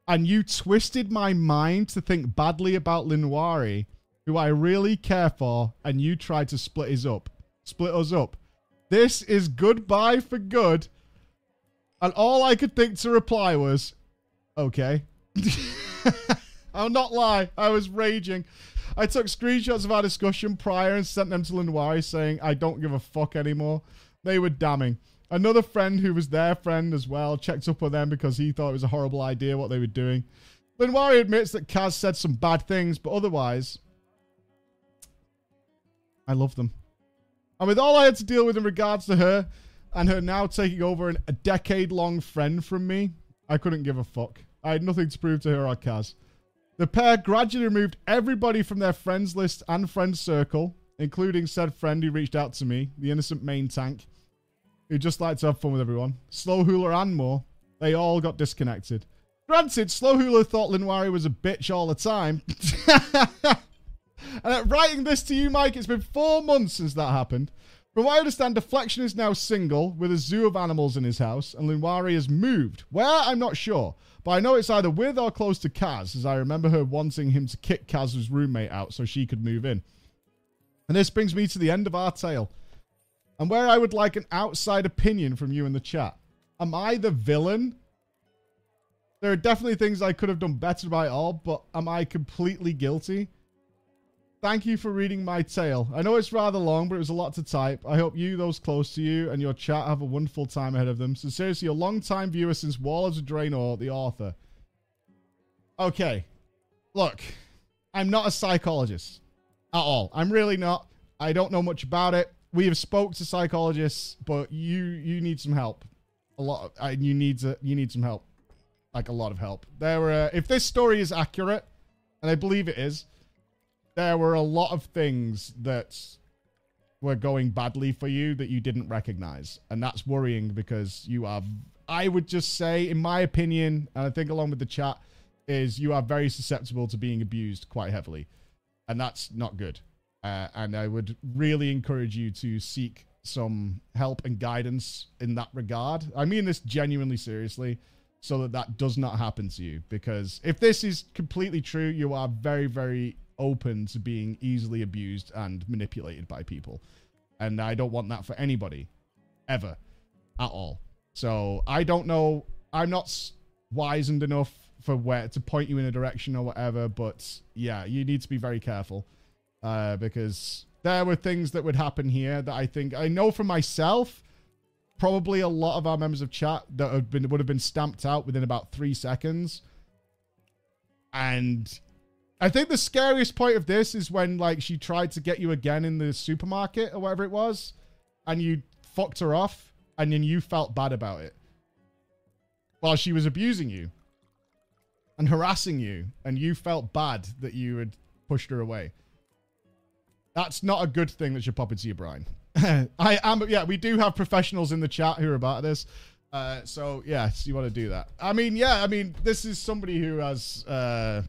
and you twisted my mind to think badly about Linwari, who I really care for, and you tried to split us up. Split us up. This is goodbye for good. And all I could think to reply was, okay. I'll not lie, I was raging. I took screenshots of our discussion prior and sent them to Linwari saying, I don't give a fuck anymore. They were damning. Another friend who was their friend as well checked up on them because he thought it was a horrible idea what they were doing. Linwari admits that Kaz said some bad things, but otherwise, I love them. And with all I had to deal with in regards to her and her now taking over an, a decade long friend from me, I couldn't give a fuck. I had nothing to prove to her or Kaz. The pair gradually removed everybody from their friends list and friend circle, including said friend who reached out to me, the innocent main tank who just like to have fun with everyone. Slow Hula and more. They all got disconnected. Granted, Slow Hula thought Linwari was a bitch all the time. and at writing this to you, Mike, it's been four months since that happened. From what I understand, Deflection is now single with a zoo of animals in his house, and Linwari has moved. Where? I'm not sure. But I know it's either with or close to Kaz, as I remember her wanting him to kick Kaz's roommate out so she could move in. And this brings me to the end of our tale and where I would like an outside opinion from you in the chat. Am I the villain? There are definitely things I could have done better by all, but am I completely guilty? Thank you for reading my tale. I know it's rather long, but it was a lot to type. I hope you, those close to you, and your chat have a wonderful time ahead of them. Sincerely, a long-time viewer since Warlords of Draenor, the author. Okay. Look, I'm not a psychologist at all. I'm really not. I don't know much about it we have spoke to psychologists, but you you need some help. A lot. Of, you need to you need some help, like a lot of help. There were if this story is accurate, and I believe it is, there were a lot of things that were going badly for you that you didn't recognize, and that's worrying because you are. I would just say, in my opinion, and I think along with the chat, is you are very susceptible to being abused quite heavily, and that's not good. Uh, and I would really encourage you to seek some help and guidance in that regard. I mean this genuinely seriously, so that that does not happen to you. Because if this is completely true, you are very, very open to being easily abused and manipulated by people. And I don't want that for anybody, ever, at all. So I don't know. I'm not wizened enough for where to point you in a direction or whatever. But yeah, you need to be very careful uh, because there were things that would happen here that I think I know for myself. Probably a lot of our members of chat that have been would have been stamped out within about three seconds. And I think the scariest point of this is when like she tried to get you again in the supermarket or whatever it was, and you fucked her off, and then you felt bad about it while she was abusing you and harassing you, and you felt bad that you had pushed her away. That's not a good thing that should pop into your brain. I am, yeah, we do have professionals in the chat who are about this. Uh, so yes, you want to do that. I mean, yeah, I mean, this is somebody who has, uh,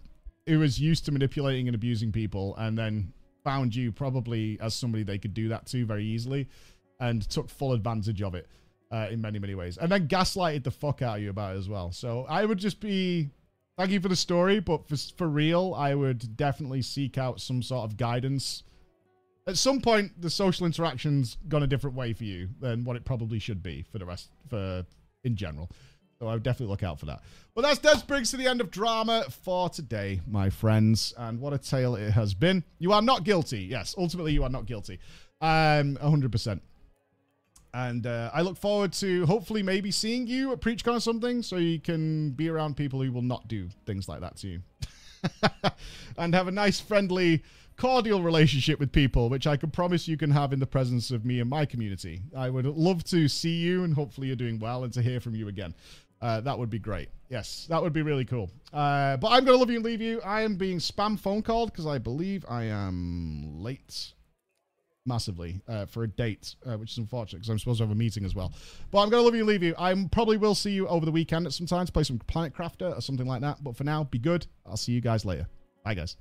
who is used to manipulating and abusing people, and then found you probably as somebody they could do that to very easily, and took full advantage of it uh, in many many ways, and then gaslighted the fuck out of you about it as well. So I would just be thank you for the story, but for, for real, I would definitely seek out some sort of guidance. At some point, the social interaction's gone a different way for you than what it probably should be for the rest, for in general. So I would definitely look out for that. But that's that brings to the end of drama for today, my friends. And what a tale it has been. You are not guilty. Yes, ultimately you are not guilty. Um, 100%. And uh, I look forward to hopefully maybe seeing you at PreachCon or something so you can be around people who will not do things like that to you. and have a nice, friendly, cordial relationship with people, which I can promise you can have in the presence of me and my community. I would love to see you and hopefully you're doing well and to hear from you again. Uh, that would be great. Yes, that would be really cool. Uh, but I'm going to love you and leave you. I am being spam phone called because I believe I am late massively uh, for a date, uh, which is unfortunate because I'm supposed to have a meeting as well. But I'm going to love you and leave you. I probably will see you over the weekend at some time to play some Planet Crafter or something like that. But for now, be good. I'll see you guys later. Bye, guys.